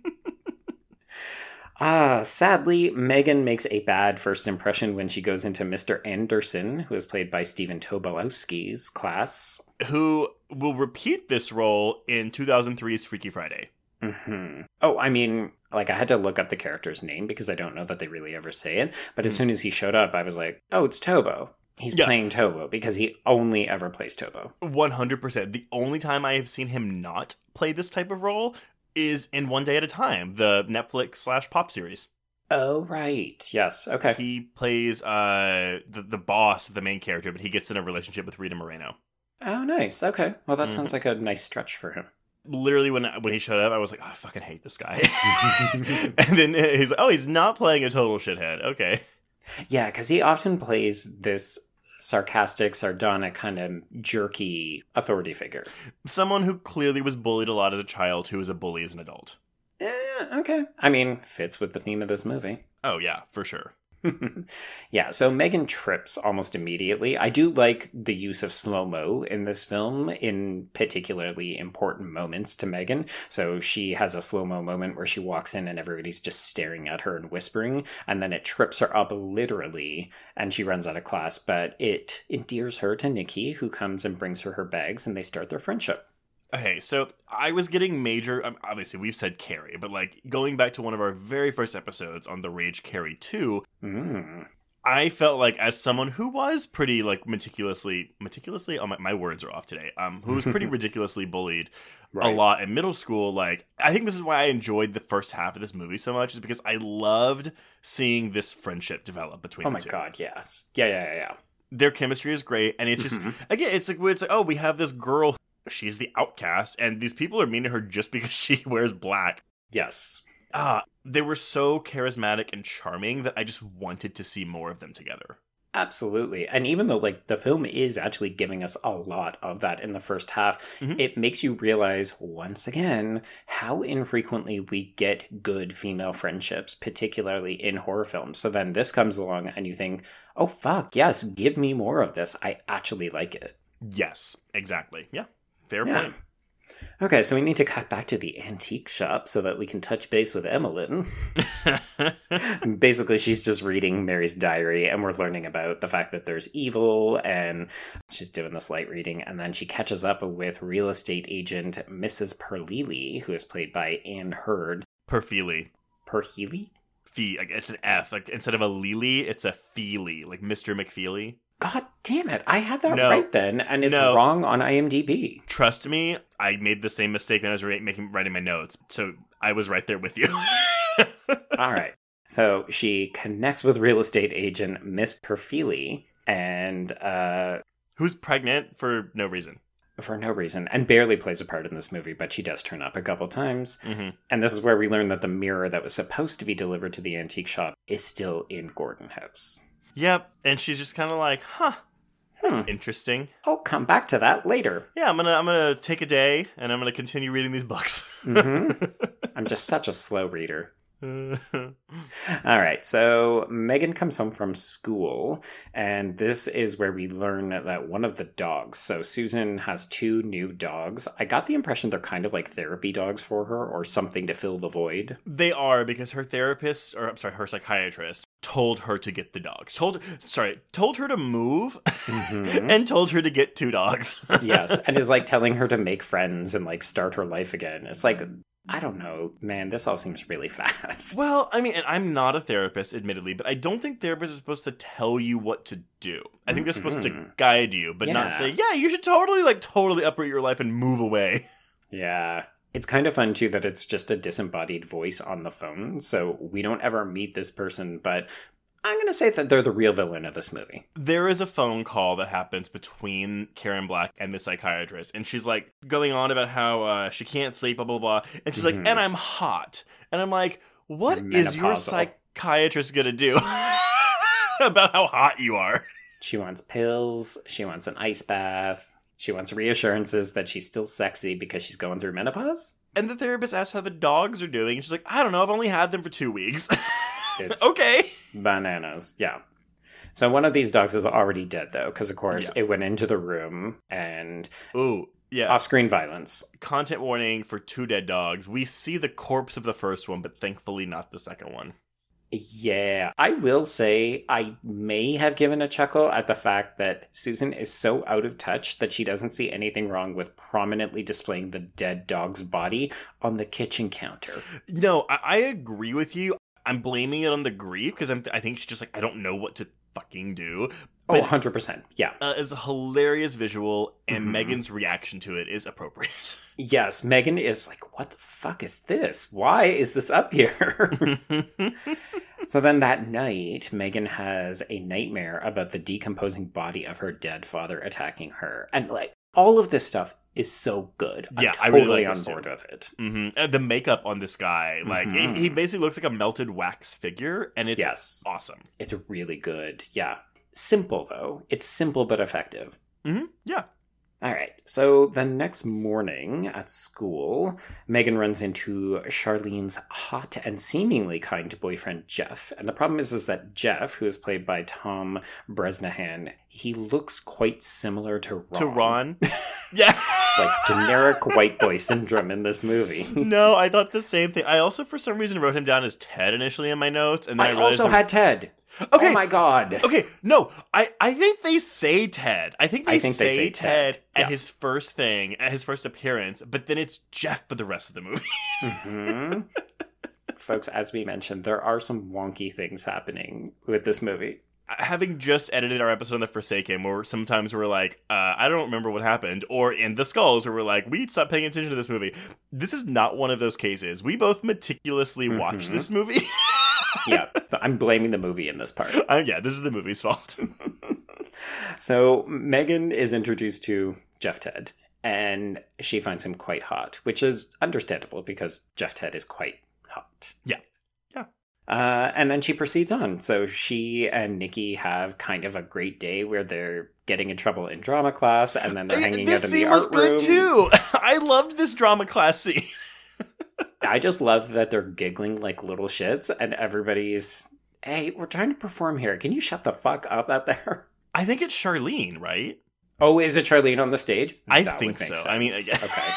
Ah, sadly, Megan makes a bad first impression when she goes into Mr. Anderson, who is played by Stephen Tobolowsky's class. Who will repeat this role in 2003's Freaky Friday? hmm Oh, I mean, like I had to look up the character's name because I don't know that they really ever say it. But as Hmm. soon as he showed up, I was like, "Oh, it's Tobo." He's Yeah. playing Tobo because he only ever plays Tobo. 100%. The only time I have seen him not play this type of role is in One Day at a Time, the Netflix slash pop series. Oh, right. Yes. Okay. He plays uh, the, the boss the main character, but he gets in a relationship with Rita Moreno. Oh, nice. Okay. Well, that Mhm. sounds like a nice stretch for him. literally when when he showed up, I was like, oh, I fucking hate this guy. and then he's like, oh, he's not playing a total shithead. Okay. Yeah, because he often plays this sarcastic, sardonic, kind of jerky authority figure. Someone who clearly was bullied a lot as a child who is a bully as an adult. Eh, okay. I mean, fits with the theme of this movie. Oh, yeah, for sure. Yeah, so Megan trips almost immediately. I do like the use of slow mo in this film in particularly important moments to Megan. So she has a slow mo moment where she walks in and everybody's just staring at her and whispering, and then it trips her up literally and she runs out of class. But it endears her to Nikki, who comes and brings her her bags, and they start their friendship. Okay, so I was getting major. um, Obviously, we've said Carrie, but like going back to one of our very first episodes on the Rage Carrie 2, Mm. I felt like as someone who was pretty like meticulously meticulously oh my, my words are off today um who was pretty ridiculously bullied a lot in middle school like i think this is why i enjoyed the first half of this movie so much is because i loved seeing this friendship develop between Oh my two god, yes. Yeah, yeah, yeah, yeah. their chemistry is great and it's just again it's like it's like oh we have this girl she's the outcast and these people are mean to her just because she wears black Yes. ah they were so charismatic and charming that i just wanted to see more of them together Absolutely. And even though like the film is actually giving us a lot of that in the first half, Mhm. it makes you realize once again how infrequently we get good female friendships, particularly in horror films. So then this comes along and you think, "Oh fuck, yes, give me more of this. I actually like it." yes exactly yeah fair Yeah. point Okay, so we need to cut back to the antique shop so that we can touch base with Emmeline. Basically, she's just reading Mary's diary, and we're learning about the fact that there's evil, and she's doing this light reading, and then she catches up with real estate agent Mrs. Perlili, who is played by Ann Hearn. Perfili. Perheely? Fee, it's an F. Like instead of a Lily, it's a Feely, like Mr. McFeely. God damn it. I had that No. right then, and it's No. wrong on IMDb. Trust me, I made the same mistake when I was ra- making writing my notes, so I was right there with you. All right. So she connects with real estate agent Miss Perfili and uh, Who's pregnant for no reason? for no reason and barely plays a part in this movie, but she does turn up a couple times. Mm-hmm. And this is where we learn that the mirror that was supposed to be delivered to the antique shop is still in Gordon House. Yep, and she's just kind of like, huh, that's Hmm. interesting. I'll come back to that later. Yeah, I'm gonna I'm gonna take a day and I'm gonna continue reading these books. Mhm. I'm just such a slow reader. All right, so Megan comes home from school, and this is where we learn that one of the dogs. So Susan has two new dogs. I got the impression they're kind of like therapy dogs for her, or something to fill the void. they are because her therapist, or I'm sorry, her psychiatrist, told her to get the dogs. Told sorry, told her to move, Mhm. and told her to get two dogs. yes, and is like telling her to make friends and like start her life again. It's like I don't know, man. This all seems really fast. Well, I mean, and I'm not a therapist, admittedly, but I don't think therapists are supposed to tell you what to do. I think they're supposed to Mhm. guide you, but not say, yeah, you should totally, like, totally uproot your life and move away. Yeah. It's kind of fun too that it's just a disembodied voice on the phone. So we don't ever meet this person, but I'm going to say that they're the real villain of this movie. There is a phone call that happens between Karen Black and the psychiatrist, and she's like going on about how uh, she can't sleep, blah, blah, blah. And she's Mhm. like, and I'm hot. And I'm like, what is your psychiatrist going to do about how hot you are? She wants pills. She wants an ice bath. She wants reassurances that she's still sexy because she's going through menopause. And the therapist asks how the dogs are doing, and she's like, I don't know, I've only had them for two weeks. It's okay. bananas. Yeah. So one of these dogs is already dead though, because of course Yeah. it went into the room and Ooh, yeah. off-screen violence. Content warning for two dead dogs. We see the corpse of the first one, but thankfully not the second one. Yeah, I will say I may have given a chuckle at the fact that Susan is so out of touch that she doesn't see anything wrong with prominently displaying the dead dog's body on the kitchen counter. No, I, I agree with you. I'm blaming it on the grief because I'm. I think she's just like I don't know what to fucking do. Oh, 100%. Yeah. Uh, it's a hilarious visual, and Mhm. Megan's reaction to it is appropriate. Yes, Megan is like, what the fuck is this? Why is this up here? so then that night, Megan has a nightmare about the decomposing body of her dead father attacking her. And like, all of this stuff is so good. I'm Yeah, I totally really like on this too. board with it. hmm the makeup on this guy, like Mhm. he, he basically looks like a melted wax figure, and it's yes. awesome. It's really good. Yeah. Simple, though. It's simple but effective. hmm Yeah. All right. So the next morning at school, Megan runs into Charlene's hot and seemingly kind boyfriend, Jeff. And the problem is, is that Jeff, who is played by Tom Bresnahan, he looks quite similar to Ron. To Ron. yeah. Like generic white boy syndrome in this movie. no, I thought the same thing. I also, for some reason, wrote him down as Ted initially in my notes, and then I, I also had Ted. Okay. Oh my god. Okay, no, I, I think they say Ted. I think they, I think say, they say Ted, Ted, at yeah. his first thing, at his first appearance, but then it's Jeff for the rest of the movie. hmm Folks, as we mentioned, there are some wonky things happening with this movie. Having just edited our episode on The Forsaken, where sometimes we're like, uh, I don't remember what happened, or in The Skulls, where we're like, we stopped paying attention to this movie. This is not one of those cases. We both meticulously watched Mhm. this movie. yeah, but I'm blaming the movie in this part. uh, yeah, this is the movie's fault. So Megan is introduced to Jeff Ted, and she finds him quite hot, which is understandable because Jeff Ted is quite hot. Yeah. Yeah. Uh, and then she proceeds on. So she and Nikki have kind of a great day where they're getting in trouble in drama class, and then they're hanging this out in the art room. scene was good too. I loved this drama class scene. I just love that they're giggling like little shits, and everybody's, "Hey, we're trying to perform here. Can you shut the fuck up out there?" I think it's Charlene, right? Oh, is it Charlene on the stage? I That think so. I mean, sense. I- okay.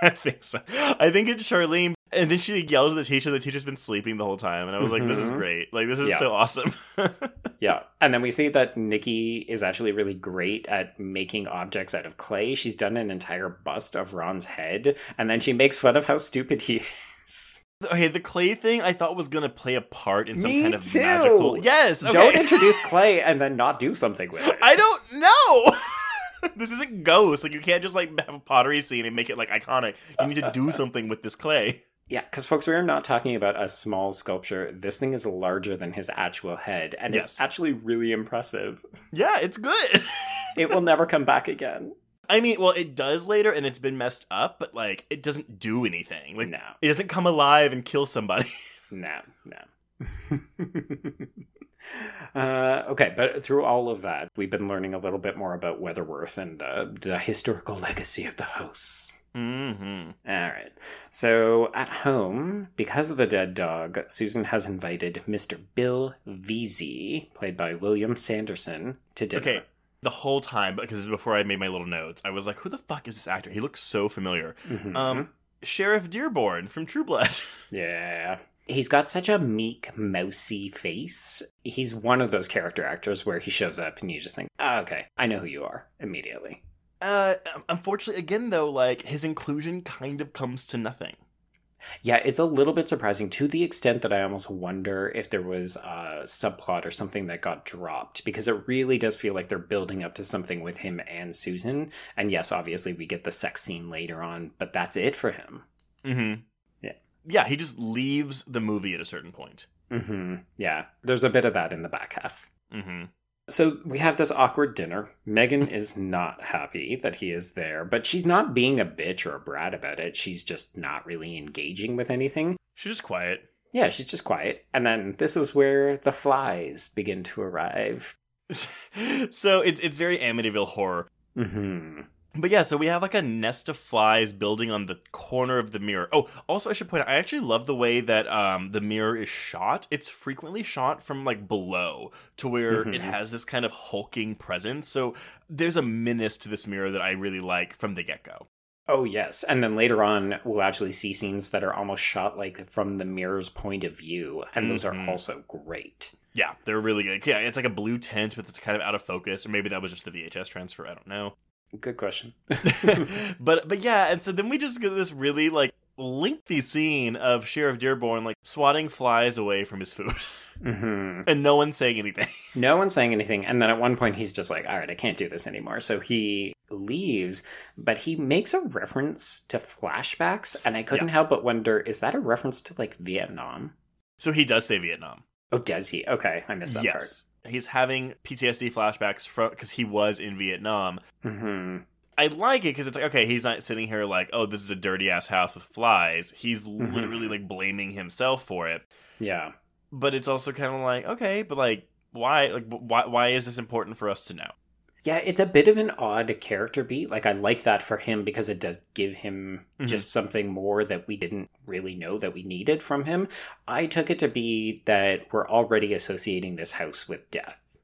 I think so. I think it's Charlene, and then she yells at the teacher. The teacher's been sleeping the whole time, and I was like, "This is Mhm. great! Like, this is Yeah. so awesome." Yeah. And then we see that Nikki is actually really great at making objects out of clay. She's done an entire bust of Ron's head, and then she makes fun of how stupid he is. Okay, the clay thing I thought was gonna play a part in some Me kind of too. magical. Yes, okay. Don't introduce Clay and then not do something with it. I don't know. this isn't Ghost. Like you can't just like have a pottery scene and make it like iconic. You need to do something with this clay. Yeah, because folks, we are not talking about a small sculpture. This thing is larger than his actual head, and it's actually really impressive. Yeah, it's good. It will never come back again. I mean, well, it does later, and it's been messed up, but like it doesn't do anything. Like No, it doesn't come alive and kill somebody. no, no. uh, okay, but through all of that, we've been learning a little bit more about Weatherworth and uh, the historical legacy of the house. Mm-hmm. All right. So at home, because of the dead dog, Susan has invited Mr. Bill Veazey, played by William Sanderson, to dinner. Okay. The whole time, because this is before I made my little notes, I was like, "Who the fuck is this actor? He looks so familiar." Mhm. Um, Sheriff Dearborn from True Blood. yeah. He's got such a meek, mousy face. He's one of those character actors where he shows up and you just think, oh, okay, I know who you are immediately. Uh, unfortunately, again though, like his inclusion kind of comes to nothing. Yeah, it's a little bit surprising to the extent that I almost wonder if there was a subplot or something that got dropped because it really does feel like they're building up to something with him and Susan. And yes, obviously we get the sex scene later on, but that's it for him. Mm-hmm. Yeah. Yeah, he just leaves the movie at a certain point. Mm-hmm. Yeah, there's a bit of that in the back half. Mm-hmm. So we have this awkward dinner. Megan is not happy that he is there, but she's not being a bitch or a brat about it. She's just not really engaging with anything. She's just quiet. Yeah, she's just quiet. And then this is where the flies begin to arrive. so it's it's very Amityville horror. hmm But yeah, so we have like a nest of flies building on the corner of the mirror. Oh, also I should point out, I actually love the way that um the mirror is shot. It's frequently shot from like below to where it Mhm. has this kind of hulking presence. So there's a menace to this mirror that I really like from the get go. Oh, yes. And then later on, we'll actually see scenes that are almost shot like from the mirror's point of view. And those Mhm. are also great. Yeah, they're really good. Yeah, it's like a blue tint, but it's kind of out of focus, or maybe that was just the VHS transfer. I don't know. Good question. but but yeah, and so then we just get this really like lengthy scene of Sheriff Dearborn like swatting flies away from his food, hmm and no one's saying anything. No one's saying anything. And then at one point, he's just like, all right, I can't do this anymore. So he leaves, but he makes a reference to flashbacks. And I couldn't help but wonder is that a reference to like Vietnam? So he does say Vietnam. Oh, does he? Okay, I missed that yes, he's having PTSD flashbacks from because he was in Vietnam. part. hmm I like it because it's like okay, he's not sitting here like, oh, this is a dirty ass house with flies. He's Mhm. literally like blaming himself for it. Yeah. But it's also kind of like, okay, but like, why? Like, why? Why is this important for us to know? Yeah, it's a bit of an odd character beat. Like, I like that for him because it does give him Mhm. just something more that we didn't really know that we needed from him. I took it to be that we're already associating this house with death.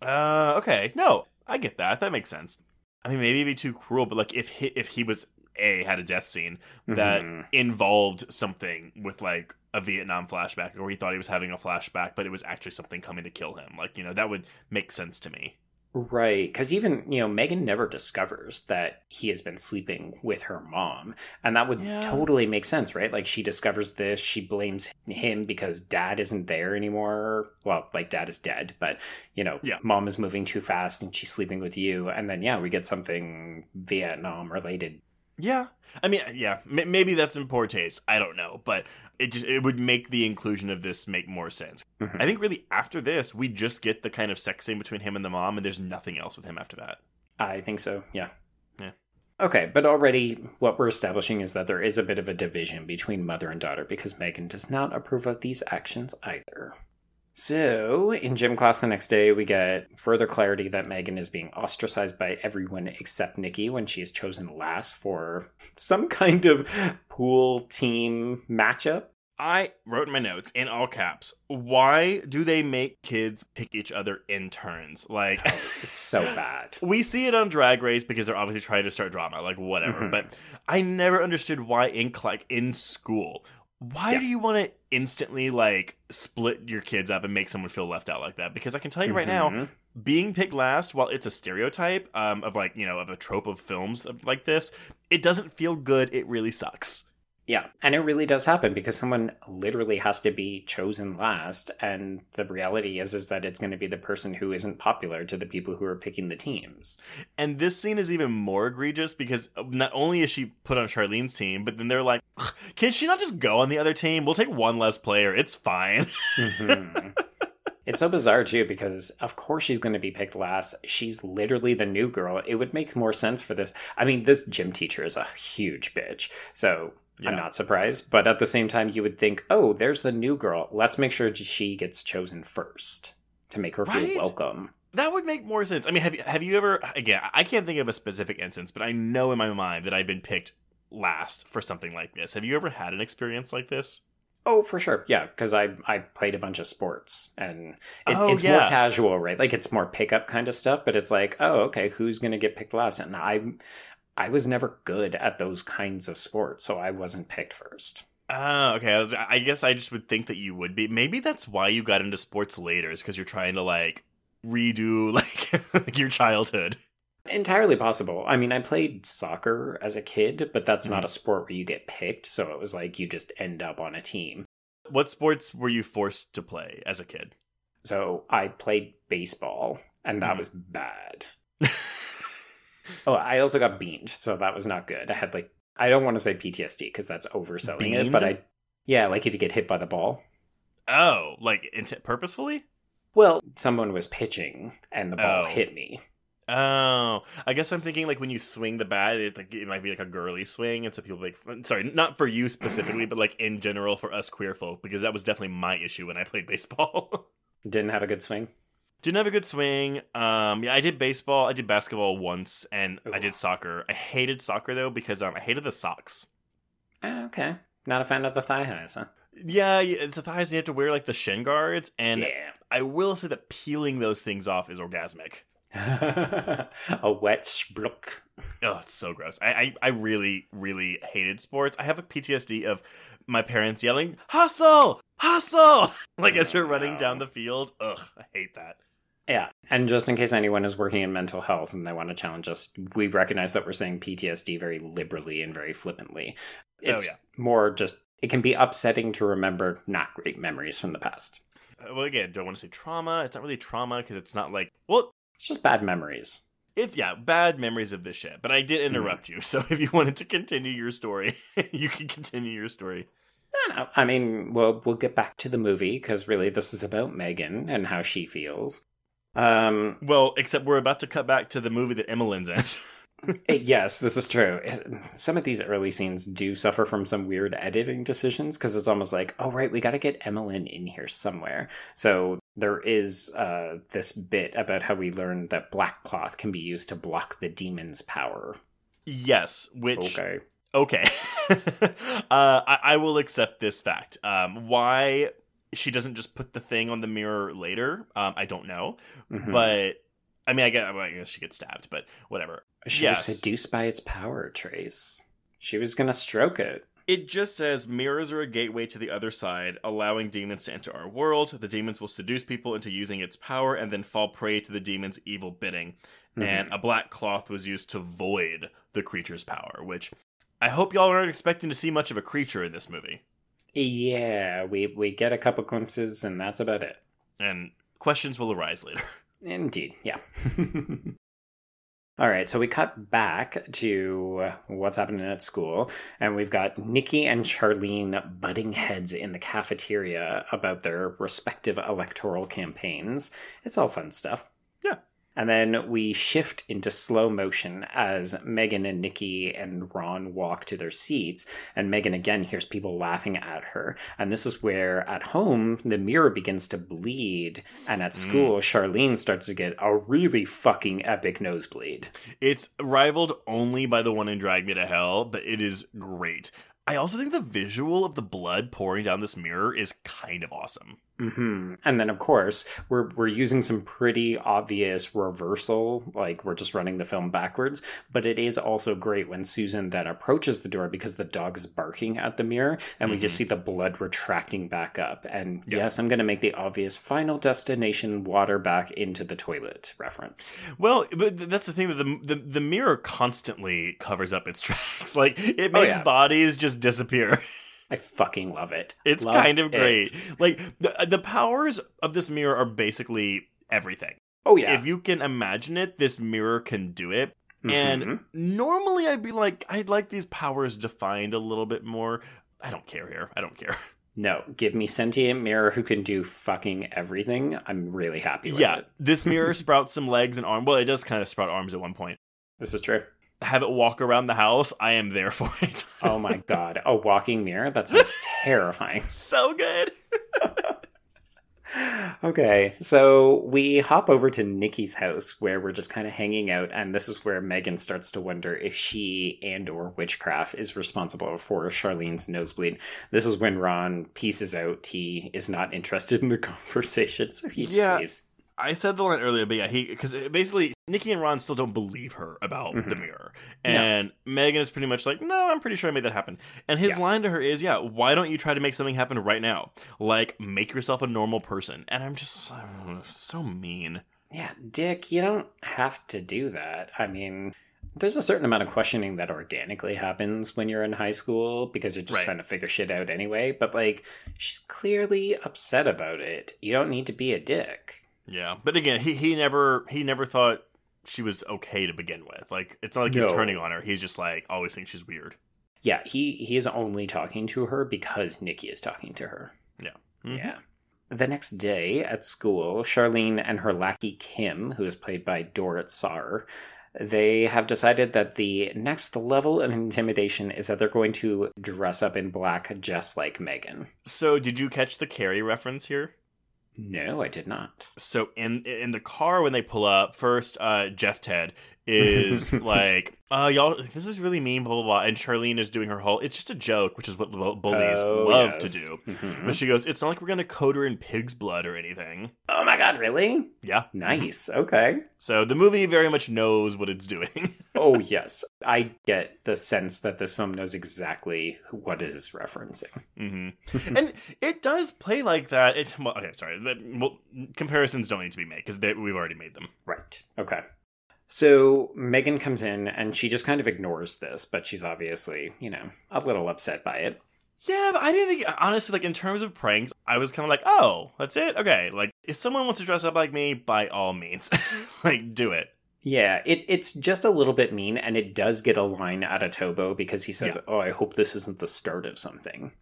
Uh, okay, no, I get that. That makes sense. I mean, maybe it'd be too cruel, but like, if he, if he was a had a death scene that Mhm. involved something with like a Vietnam flashback, or he thought he was having a flashback, but it was actually something coming to kill him. Like, you know, that would make sense to me. Right, because even you know Megan never discovers that he has been sleeping with her mom, and that would Yeah. totally make sense, right? Like she discovers this, she blames him because dad isn't there anymore. Well, like dad is dead, but you know, Yeah. mom is moving too fast and she's sleeping with you, and then yeah, we get something Vietnam related. Yeah, I mean, yeah, m- maybe that's in poor taste. I don't know, but it just it would make the inclusion of this make more sense. Mhm. I think really after this, we just get the kind of sex scene between him and the mom, and there's nothing else with him after that. I think so, yeah. Yeah. Okay, but already what we're establishing is that there is a bit of a division between mother and daughter because Megan does not approve of these actions either. So, in gym class the next day, we get further clarity that Megan is being ostracized by everyone except Nikki when she is chosen last for some kind of pool team matchup. I wrote in my notes in all caps, why do they make kids pick each other in turns? Like It's so bad. we see it on Drag Race because they're obviously trying to start drama, like whatever. Mhm. But I never understood why in like in school, why Yeah. do you want to instantly like split your kids up and make someone feel left out like that? Because I can tell you right now, Mhm. being picked last, while it's a stereotype um, of like you know of a trope of films like this, it doesn't feel good. It really sucks. Yeah, and it really does happen because someone literally has to be chosen last, and the reality is is that it's going to be the person who isn't popular to the people who are picking the teams. And this scene is even more egregious because not only is she put on Charlene's team, but then they're like, "Can she not just go on the other team? We'll take one less player. It's fine." Mm-hmm. it's so bizarre too because of course she's going to be picked last. She's literally the new girl. It would make more sense for this. I mean, this gym teacher is a huge bitch, so yeah. I'm not surprised. But at the same time, you would think, oh, there's the new girl. Let's make sure she gets chosen first to make her right? feel welcome. That would make more sense. I mean, have you, have you ever, again, I can't think of a specific instance, but I know in my mind that I've been picked last for something like this. Have you ever had an experience like this? Oh, for sure. Yeah, because I I played a bunch of sports and it, oh, it's yeah. more casual, right? Like it's more pickup kind of stuff, but it's like, oh, okay, who's gonna get picked last? And I I was never good at those kinds of sports, so I wasn't picked first. Oh, okay. I, was, I guess I just would think that you would be. Maybe that's why you got into sports later, is because you're trying to like redo like your childhood. Entirely possible. I mean, I played soccer as a kid, but that's mm-hmm. not a sport where you get picked. So it was like you just end up on a team. What sports were you forced to play as a kid? So I played baseball, and that mm-hmm. was bad. Oh, I also got beamed, so that was not good. I had like I don't want to say PTSD because that's overselling beamed? it, but I yeah, like if you get hit by the ball. Oh, like int- purposefully? Well, someone was pitching and the ball oh. hit me. Oh, I guess I'm thinking like when you swing the bat, it like it might be like a girly swing, and so people like sorry, not for you specifically, but like in general for us queer folk, because that was definitely my issue when I played baseball. Didn't have a good swing. Didn't have a good swing. Um, yeah, I did baseball. I did basketball once, and Oof. I did soccer. I hated soccer though because um, I hated the socks. Uh, okay, not a fan of the thigh highs, huh? Yeah, it's the thighs. You have to wear like the shin guards, and yeah. I will say that peeling those things off is orgasmic. a wet spluck. Oh, it's so gross. I, I, I really, really hated sports. I have a PTSD of my parents yelling, "Hustle, hustle!" like as you're running down the field. Ugh, I hate that. Yeah. And just in case anyone is working in mental health and they want to challenge us, we recognize that we're saying PTSD very liberally and very flippantly. Oh, it's oh, yeah. more just, it can be upsetting to remember not great memories from the past. Uh, well, again, don't want to say trauma. It's not really trauma because it's not like, well, it's just bad memories. It's, yeah, bad memories of this shit. But I did hmm. interrupt mm. you. So if you wanted to continue your story, you can continue your story. No, no. I mean, well, we'll get back to the movie because really this is about Megan and how she feels. Um, well, except we're about to cut back to the movie that Emmeline's in. Yes, this is true. Some of these early scenes do suffer from some weird editing decisions because it's almost like, oh, right, we got to get Emmeline in here somewhere. So there is uh, this bit about how we learned that black cloth can be used to block the demon's power. Yes, which. Okay. Okay. uh, I, I, will accept this fact. Um, why she doesn't just put the thing on the mirror later. Um, I don't know, mm-hmm. but I mean, I guess, I guess she gets stabbed, but whatever. She yes. was seduced by its power, Trace. She was gonna stroke it. It just says mirrors are a gateway to the other side, allowing demons to enter our world. The demons will seduce people into using its power and then fall prey to the demon's evil bidding. Mm-hmm. And a black cloth was used to void the creature's power, which I hope y'all aren't expecting to see much of a creature in this movie. Yeah, we we get a couple glimpses, and that's about it. And questions will arise later. Indeed, yeah. All right, so we cut back to what's happening at school, and we've got Nikki and Charlene butting heads in the cafeteria about their respective electoral campaigns. It's all fun stuff. And then we shift into slow motion as Megan and Nikki and Ron walk to their seats. And Megan again hears people laughing at her. And this is where at home the mirror begins to bleed. And at mm. school, mm. Charlene starts to get a really fucking epic nosebleed. It's rivaled only by the one in Drag Me to Hell, but it is great. I also think the visual of the blood pouring down this mirror is kind of awesome. Hmm And then, of course, we're we're using some pretty obvious reversal, like we're just running the film backwards. But it is also great when Susan then approaches the door because the dog is barking at the mirror, and we just see the blood retracting back up. And Yeah. yes, I'm going to make the obvious final destination water back into the toilet reference. Well, but that's the thing that the, the the mirror constantly covers up its tracks. Like it Oh, makes yeah. bodies just disappear. I fucking love it. It's Love kind of it. great. Like the the powers of this mirror are basically everything. Oh yeah. If you can imagine it, this mirror can do it. And Mhm. normally I'd be like, I'd like these powers defined a little bit more. I don't care here. I don't care. no, give me sentient mirror who can do fucking everything. I'm really happy with yeah, it. this mirror sprouts some legs and arm. Well, it does kind of sprout arms at one point. This is true. Have it walk around the house. I am there for it. Oh my god, a walking mirror? That sounds terrifying. so good. Okay, so we hop over to Nikki's house where we're just kind of hanging out, and this is where Megan starts to wonder if she and or witchcraft is responsible for Charlene's nosebleed. This is when Ron pieces out he is not interested in the conversation, so he just Yeah. leaves. I said the line earlier, but yeah, he because basically Nikki and Ron still don't believe her about the Mhm. mirror, and Megan is pretty much like, "No, I'm pretty sure I made that happen." And his Yeah. line to her is, "Yeah, why don't you try to make something happen right now? Like make yourself a normal person." And I'm just I'm so mean. Yeah, Dick, you don't have to do that. I mean, there's a certain amount of questioning that organically happens when you're in high school because you're just Right. trying to figure shit out anyway. But, like, she's clearly upset about it. You don't need to be a dick. Yeah, but again, he he never he never thought she was okay to begin with. Like it's not like he's turning on her. He's just like always thinks she's weird. Yeah, he, he is only talking to her because Nikki is talking to her. Mhm. Yeah. The next day at school, Charlene and her lackey Kim, who is played by Dorit Sauer, they have decided that the next level of intimidation is that they're going to dress up in black just like Megan. So did you catch the Carrie reference here? No, I did not. so in in the car when they pull up first uh jeff ted is like uh y'all this is really mean blah blah blah and charlene is doing her whole it's just a joke which is what bu- bullies Oh, love yes. to do Mhm. but she goes it's not like we're gonna coat her in pig's blood or anything Oh my god, really? yeah Nice. Okay. so the movie very much knows what it's doing Oh, yes. I get the sense that this film knows exactly what it is referencing. hmm and it does play like that it well, okay sorry that, well, comparisons don't need to be made because we've already made them Right. Okay. So Megan comes in and she just kind of ignores this, but she's obviously, you know, a little upset by it. Yeah, but I didn't think honestly, like in terms of pranks, I was kind of like, oh, that's it. Okay, like if someone wants to dress up like me, by all means, like do it. Yeah, it, it's just a little bit mean, and it does get a line out of Tobo because he says, Yeah. Oh, I hope this isn't the start of something.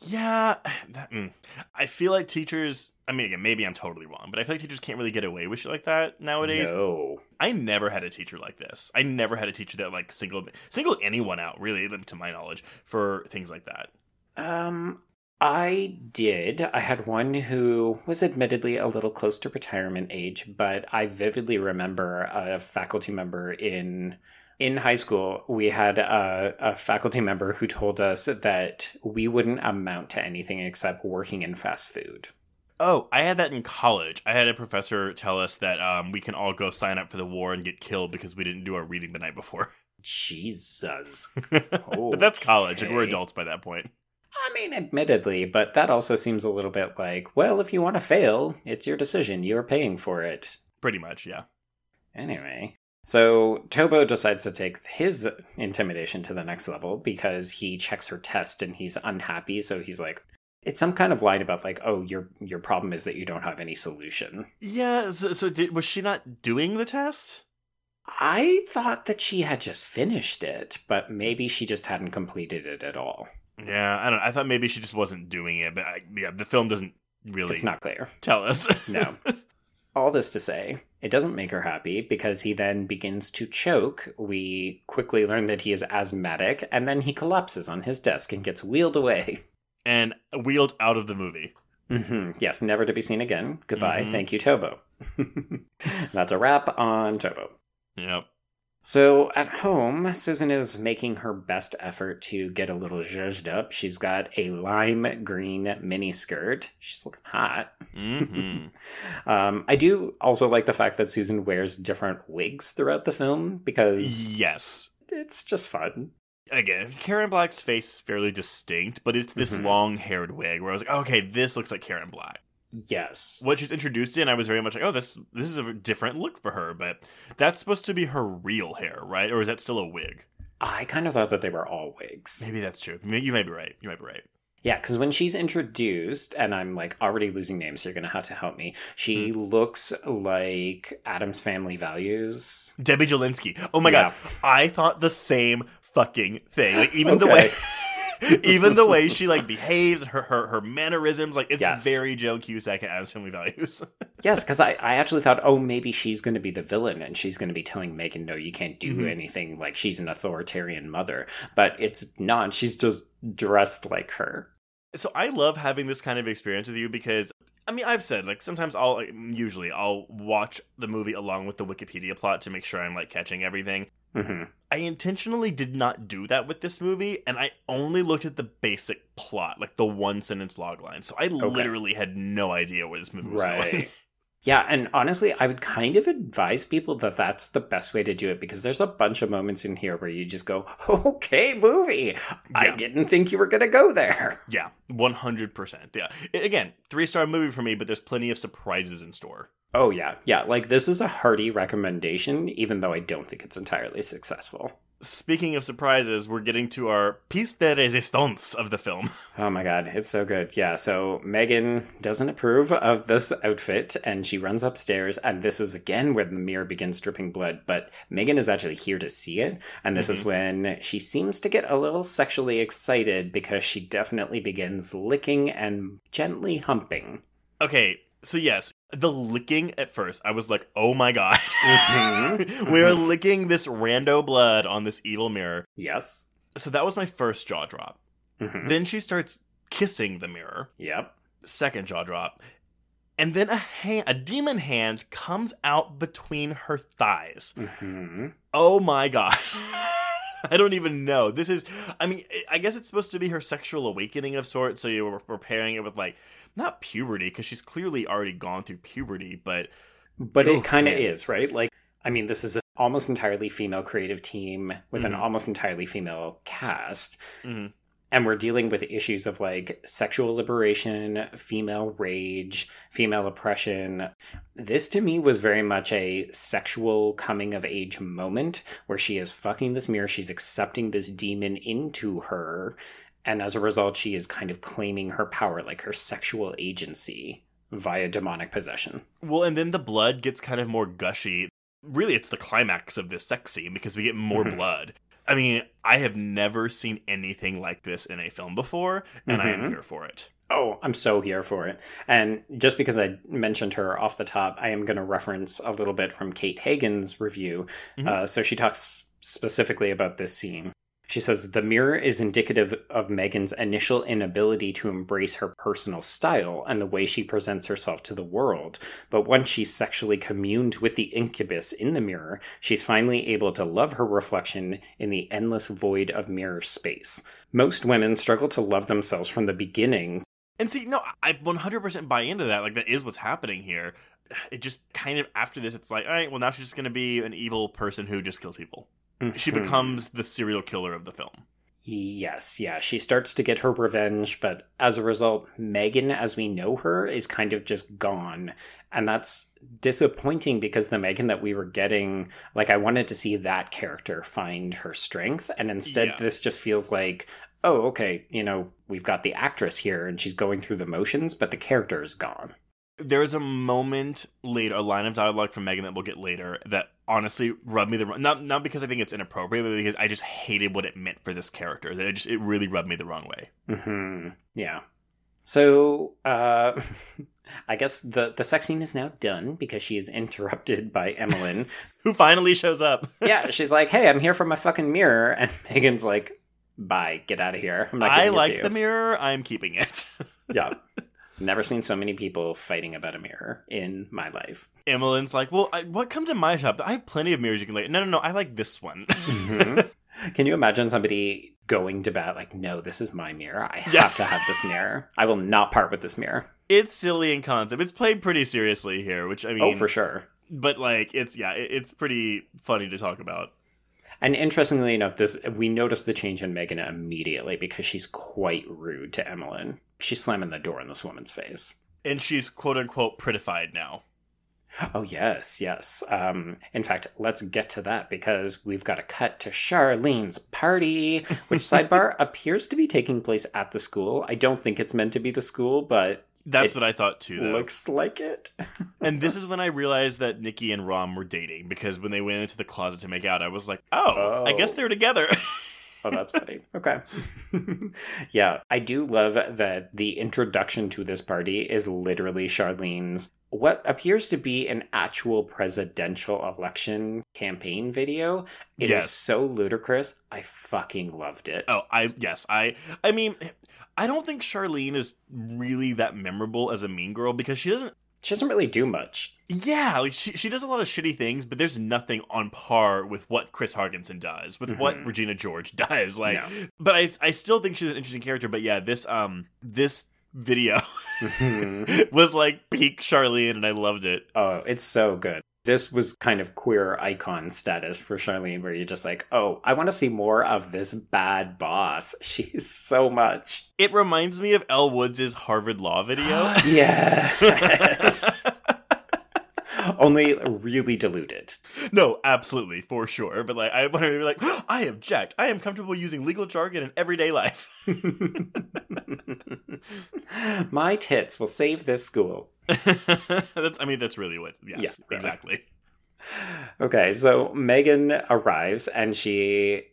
Yeah, that, mm. I feel like teachers. I mean, again, maybe I'm totally wrong, but I feel like teachers can't really get away with shit like that nowadays. No. I never had a teacher like this. I never had a teacher that like singled singled anyone out, really, to my knowledge, for things like that. Um, I did. I had one who was admittedly a little close to retirement age, but I vividly remember a faculty member in in high school. We had a, a faculty member who told us that we wouldn't amount to anything except working in fast food. Oh, I had that in college. I had a professor tell us that um, we can all go sign up for the war and get killed because we didn't do our reading the night before. Jesus. but that's college. Like, we're adults by that point. I mean, admittedly, but that also seems a little bit like, well, if you want to fail, it's your decision. You're paying for it. Pretty much, yeah. Anyway, so Tobo decides to take his intimidation to the next level because he checks her test and he's unhappy. So he's like, it's some kind of line about like, oh, your your problem is that you don't have any solution. Yeah. So, so did, was she not doing the test? I thought that she had just finished it, but maybe she just hadn't completed it at all. Yeah, I don't. I thought maybe she just wasn't doing it, but I, yeah, the film doesn't really It's not clear. tell us. No. All this to say, it doesn't make her happy because he then begins to choke. We quickly learn that he is asthmatic, and then he collapses on his desk and gets wheeled away. and wheeled out of the movie. hmm Yes, never to be seen again. Goodbye. Mhm. Thank you, Tobo. That's a wrap on Tobo. Yep. So at home, Susan is making her best effort to get a little zhuzhed up. She's got a lime green miniskirt. She's looking hot. Mm-hmm. Um, I do also like the fact that Susan wears different wigs throughout the film because yes. it's just fun. Again, Karen Black's face is fairly distinct, but it's this Mhm. long-haired wig where I was like, okay, this looks like Karen Black. Yes. What she's introduced in, I was very much like, oh, this this is a different look for her, but that's supposed to be her real hair, right? Or is that still a wig? I kind of thought that they were all wigs. Maybe that's true. You may be right. You might be right. Yeah, because when she's introduced, and I'm like already losing names, so you're gonna have to help me. She Hmm. looks like Addams Family Values. Debbie Jellinsky. Oh my Yeah. god, I thought the same fucking thing. Like even the way, even the way she like behaves, her her her mannerisms, like it's Yes. very Joan Cusack and Addams Family Values. Yes, because I, I actually thought, oh, maybe she's going to be the villain and she's going to be telling Megan, no, you can't do Mhm. anything. Like she's an authoritarian mother. But it's not. She's just dressed like her. so I love having this kind of experience with you because I mean I've said like sometimes I'll like, usually I'll watch the movie along with the Wikipedia plot to make sure I'm like catching everything. Hmm I intentionally did not do that with this movie, and I only looked at the basic plot, like the one sentence log line. So I literally had no idea where this movie was going. Yeah, and honestly, I would kind of advise people that that's the best way to do it because there's a bunch of moments in here where you just go, okay, movie. I didn't think you were going to go there. Yeah, one hundred percent. Yeah, again, three star movie for me, but there's plenty of surprises in store. Oh, yeah. Yeah, like this is a hearty recommendation, even though I don't think it's entirely successful. Speaking of surprises, we're getting to our piece de resistance of the film. Oh my god, it's so good. Yeah, so Megan doesn't approve of this outfit and she runs upstairs, and this is again where the mirror begins dripping blood. But Megan is actually here to see it, and this is mm-hmm. when she seems to get a little sexually excited because she definitely begins licking and gently humping. Okay, so yes, the licking at first, I was like, oh my god. Mhm. We're licking this rando blood on this evil mirror. Yes. So that was my first jaw drop. Mhm. Then she starts kissing the mirror. Yep. Second jaw drop. And then a hand, a demon hand comes out between her thighs. hmm Oh my god. I don't even know. This is, I mean, I guess it's supposed to be her sexual awakening of sorts. So you were preparing it with like, not puberty, because she's clearly already gone through puberty, but But Oh, it kind of is, right? Like, I mean, this is an almost entirely female creative team with an Mhm. almost entirely female cast. Mhm. And we're dealing with issues of like sexual liberation, female rage, female oppression. This to me was very much a sexual coming of age moment where she is fucking this mirror. She's accepting this demon into her. And as a result, she is kind of claiming her power, like her sexual agency via demonic possession. Well, and then the blood gets kind of more gushy. Really, it's the climax of this sex scene because we get more Mhm. blood. I mean, I have never seen anything like this in a film before, and I am Mhm. here for it. Oh, I'm so here for it. And just because I mentioned her off the top, I am going to reference a little bit from Kate Hagen's review. Mhm. Uh, so she talks specifically about this scene. She says the mirror is indicative of Megan's initial inability to embrace her personal style and the way she presents herself to the world. But once she's sexually communed with the incubus in the mirror, she's finally able to love her reflection in the endless void of mirror space. Most women struggle to love themselves from the beginning And see, no, I 100% buy into that. Like, that is what's happening here. It just kind of, after this, it's like, all right, well, now she's just going to be an evil person who just kills people. She Mhm. becomes the serial killer of the film. Yes, yeah. She starts to get her revenge, but as a result, Megan, as we know her, is kind of just gone. And that's disappointing because the Megan that we were getting, like, I wanted to see that character find her strength. And instead, Yeah. this just feels like, oh, okay, you know, we've got the actress here and she's going through the motions, but the character is gone. There's a moment later, a line of dialogue from Megan that we'll get later that honestly rubbed me the wrong. Not not because I think it's inappropriate, but because I just hated what it meant for this character. That it just it really rubbed me the wrong way. hmm Yeah. So, uh, I guess the, the sex scene is now done because she is interrupted by Emmeline. Who finally shows up? yeah, she's like, "Hey, I'm here for my fucking mirror," and Megan's like, "Bye, get out of here." I giving it to like the mirror. I'm keeping it. yeah. Never seen so many people fighting about a mirror in my life. Emmeline's like, well, I, what come to my shop? I have plenty of mirrors you can like. No, no, no. I like this one. Mhm. Can you imagine somebody going to bat like, no, this is my mirror. I have Yeah. to have this mirror. I will not part with this mirror. it's silly in concept. It's played pretty seriously here, which I mean, oh, for sure. but like, it's yeah, it, it's pretty funny to talk about. And interestingly enough, this we notice the change in Megan immediately because she's quite rude to Emmeline. She's slamming the door in this woman's face. And she's quote unquote prettified now. Oh yes, yes. Um, in fact, let's get to that because we've got a cut to Charlene's party, which sidebar appears to be taking place at the school. I don't think it's meant to be the school, but That's what I thought too. Though. looks like it. and this is when I realized that Nikki and Ron were dating because when they went into the closet to make out, I was like, oh, I guess Oh. they're together. Oh, that's funny. Okay. yeah, I do love that the introduction to this party is literally Charlene's what appears to be an actual presidential election campaign video. It is Yes. so ludicrous. I fucking loved it. oh, I yes, I I mean, I don't think Charlene is really that memorable as a mean girl because she doesn't She doesn't really do much. Yeah, like she she does a lot of shitty things, but there's nothing on par with what Chris Hargensen does, with what Mhm. Regina George does. Like, No. but I I still think she's an interesting character. But yeah, this um this video was like peak Charlene, and I loved it. oh, it's so good. This was kind of queer icon status for Charlene, where you're just like, oh, I want to see more of this bad boss. She's so much. It reminds me of Elle Woods' Harvard Law video. yes. Only really diluted. no, absolutely, for sure. But like, I want to be like, I object. I am comfortable using legal jargon in everyday life. My tits will save this school. that's, I mean, that's really what. Yes, Yeah, exactly. Okay, so Megan arrives and she.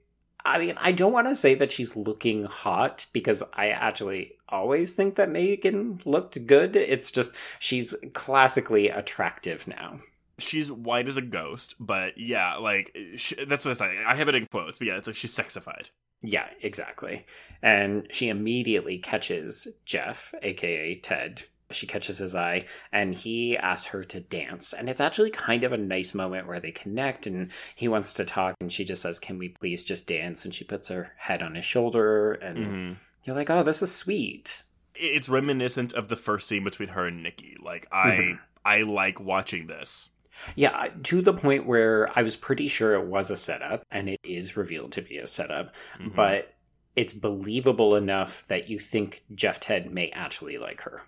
I mean, I don't want to say that she's looking hot because I actually always think that Megan looked good. It's just she's classically attractive now. she's white as a ghost, but yeah, like she, that's what it's like. I have it in quotes, but yeah, it's like she's sexified. Yeah, exactly. And she immediately catches Jeff, aka Ted. She catches his eye and he asks her to dance. And it's actually kind of a nice moment where they connect and he wants to talk and she just says, Can we please just dance? And she puts her head on his shoulder and Mm-hmm. you're like, Oh, this is sweet. It's reminiscent of the first scene between her and Nikki. Like I, Mhm. I like watching this. Yeah, to the point where I was pretty sure it was a setup and it is revealed to be a setup, Mhm. but it's believable enough that you think Jeff Ted may actually like her.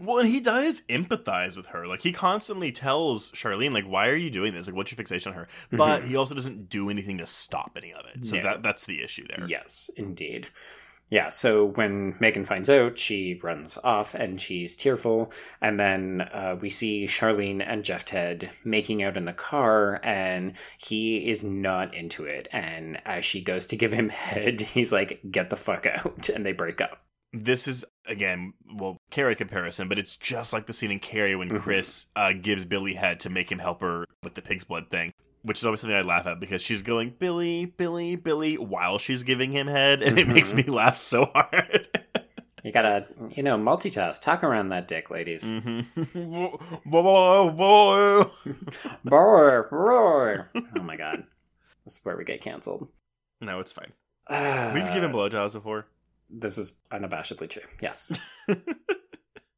Well, and he does empathize with her. Like he constantly tells Charlene, like, "Why are you doing this? Like, what's your fixation on her?" But Mhm. he also doesn't do anything to stop any of it. So No. that that's the issue there. Yes, indeed. Yeah, so when Megan finds out, she runs off and she's tearful. And then uh, we see Charlene and Jeff Ted making out in the car, and he is not into it. And as she goes to give him head, he's like, get the fuck out. And they break up. This is again well carrie comparison but it's just like the scene in carrie when Mhm. chris uh, gives billy head to make him help her with the pig's blood thing which is always something i laugh at because she's going billy billy billy while she's giving him head and it makes me laugh so hard You gotta, you know, multitask. Talk around that dick, ladies. mm-hmm. Whoa, whoa. Roar, roar. Oh my god. This is where we get canceled. no it's fine we've given blowjobs before This is unabashedly true. Yes.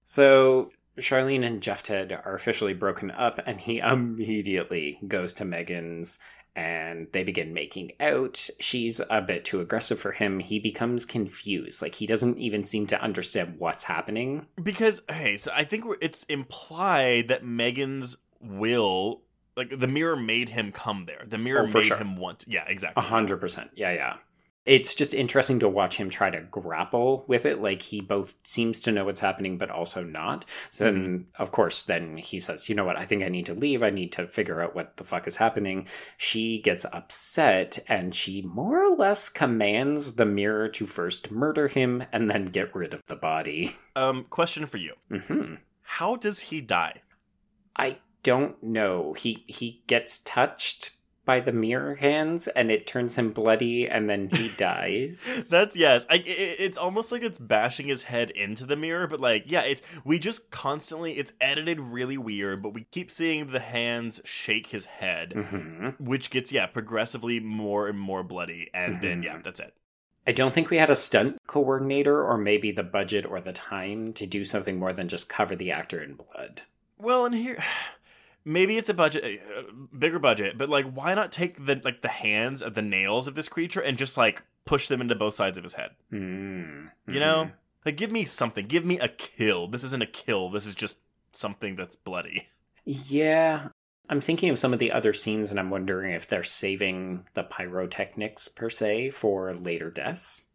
so Charlene and Jeff Ted are officially broken up, and he immediately goes to Megan's and they begin making out. She's a bit too aggressive for him. He becomes confused. Like he doesn't even seem to understand what's happening. because hey so i think it's implied that megan's will like the mirror made him come there the mirror Oh, made sure. him want yeah exactly. A hundred percent. Yeah, yeah. It's just interesting to watch him try to grapple with it. Like he both seems to know what's happening, but also not. So then, of course, then he says, "You know what? I think I need to leave. I need to figure out what the fuck is happening." She gets upset, and she more or less commands the mirror to first murder him and then get rid of the body. um question for you mm-hmm. how does he die I don't know. He he gets touched by the mirror hands and it turns him bloody and then he dies. That's yes. I, it, it's almost like it's bashing his head into the mirror, but like yeah, it's we just constantly it's edited really weird, but we keep seeing the hands shake his head, Mhm. which gets yeah progressively more and more bloody, and then yeah, Mhm. that's it. I don't think we had a stunt coordinator or maybe the budget or the time to do something more than just cover the actor in blood. Well, and here. Maybe it's a budget, uh, bigger budget, but like, why not take the like the hands of the nails of this creature and just like push them into both sides of his head? Mm. You know, like give me something. Give me a kill. This isn't a kill. This is just something that's bloody. Yeah. I'm thinking of some of the other scenes and I'm wondering if they're saving the pyrotechnics per se for later deaths.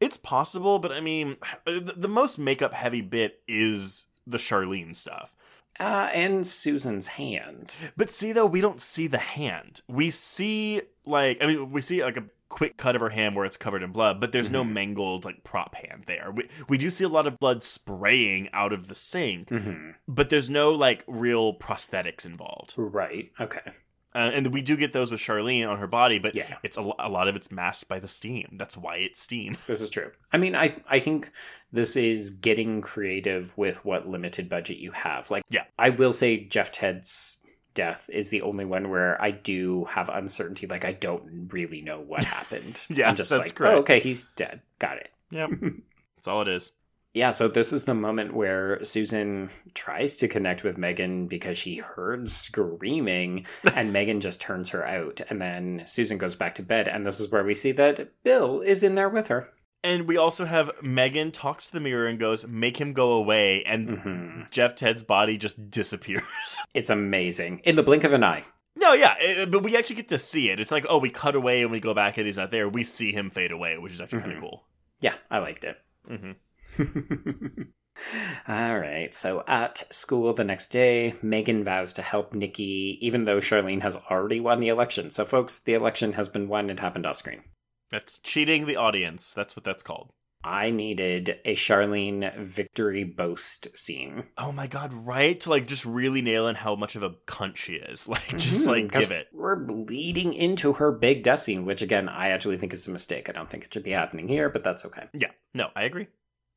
It's possible, but I mean, the, the most makeup heavy bit is the Charlene stuff. Uh, and Susan's hand. But see, though, we don't see the hand. We see like, I mean, we see like a quick cut of her hand where it's covered in blood, but there's no Mhm. mangled like prop hand there. We we do see a lot of blood spraying out of the sink, hmm but there's no like real prosthetics involved. Right. Okay. Uh, and we do get those with Charlene on her body, but Yeah. it's a, a lot of it's masked by the steam. That's why it's steam. This is true. I mean, I I think this is getting creative with what limited budget you have. Like, Yeah. I will say Jeff Ted's death is the only one where I do have uncertainty. Like, I don't really know what happened. Yeah, I'm just that's like, oh, okay, he's dead. Got it. Yep, that's all it is. Yeah, so this is the moment where Susan tries to connect with Megan because she heard screaming, and Megan just turns her out. And then Susan goes back to bed, and this is where we see that Bill is in there with her. And we also have Megan talk to the mirror and goes, "Make him go away," and hmm Jeff Ted's body just disappears. It's amazing. In the blink of an eye. no, yeah, it- but we actually get to see it. It's like, oh, we cut away and we go back and he's not there. We see him fade away, which is actually kind Mhm. of cool. Yeah, I liked it. hmm All right, so at school the next day, Megan vows to help Nikki, even though Charlene has already won the election. So, folks, the election has been won. It happened off screen. That's cheating the audience. That's what that's called. I needed a Charlene victory boast scene. Oh my god, right? To like just really nail in how much of a cunt she is. Like, just Mhm, like give it. We're bleeding into her big death scene, which again, I actually think is a mistake. I don't think it should be happening here, but that's okay. Yeah, no, I agree.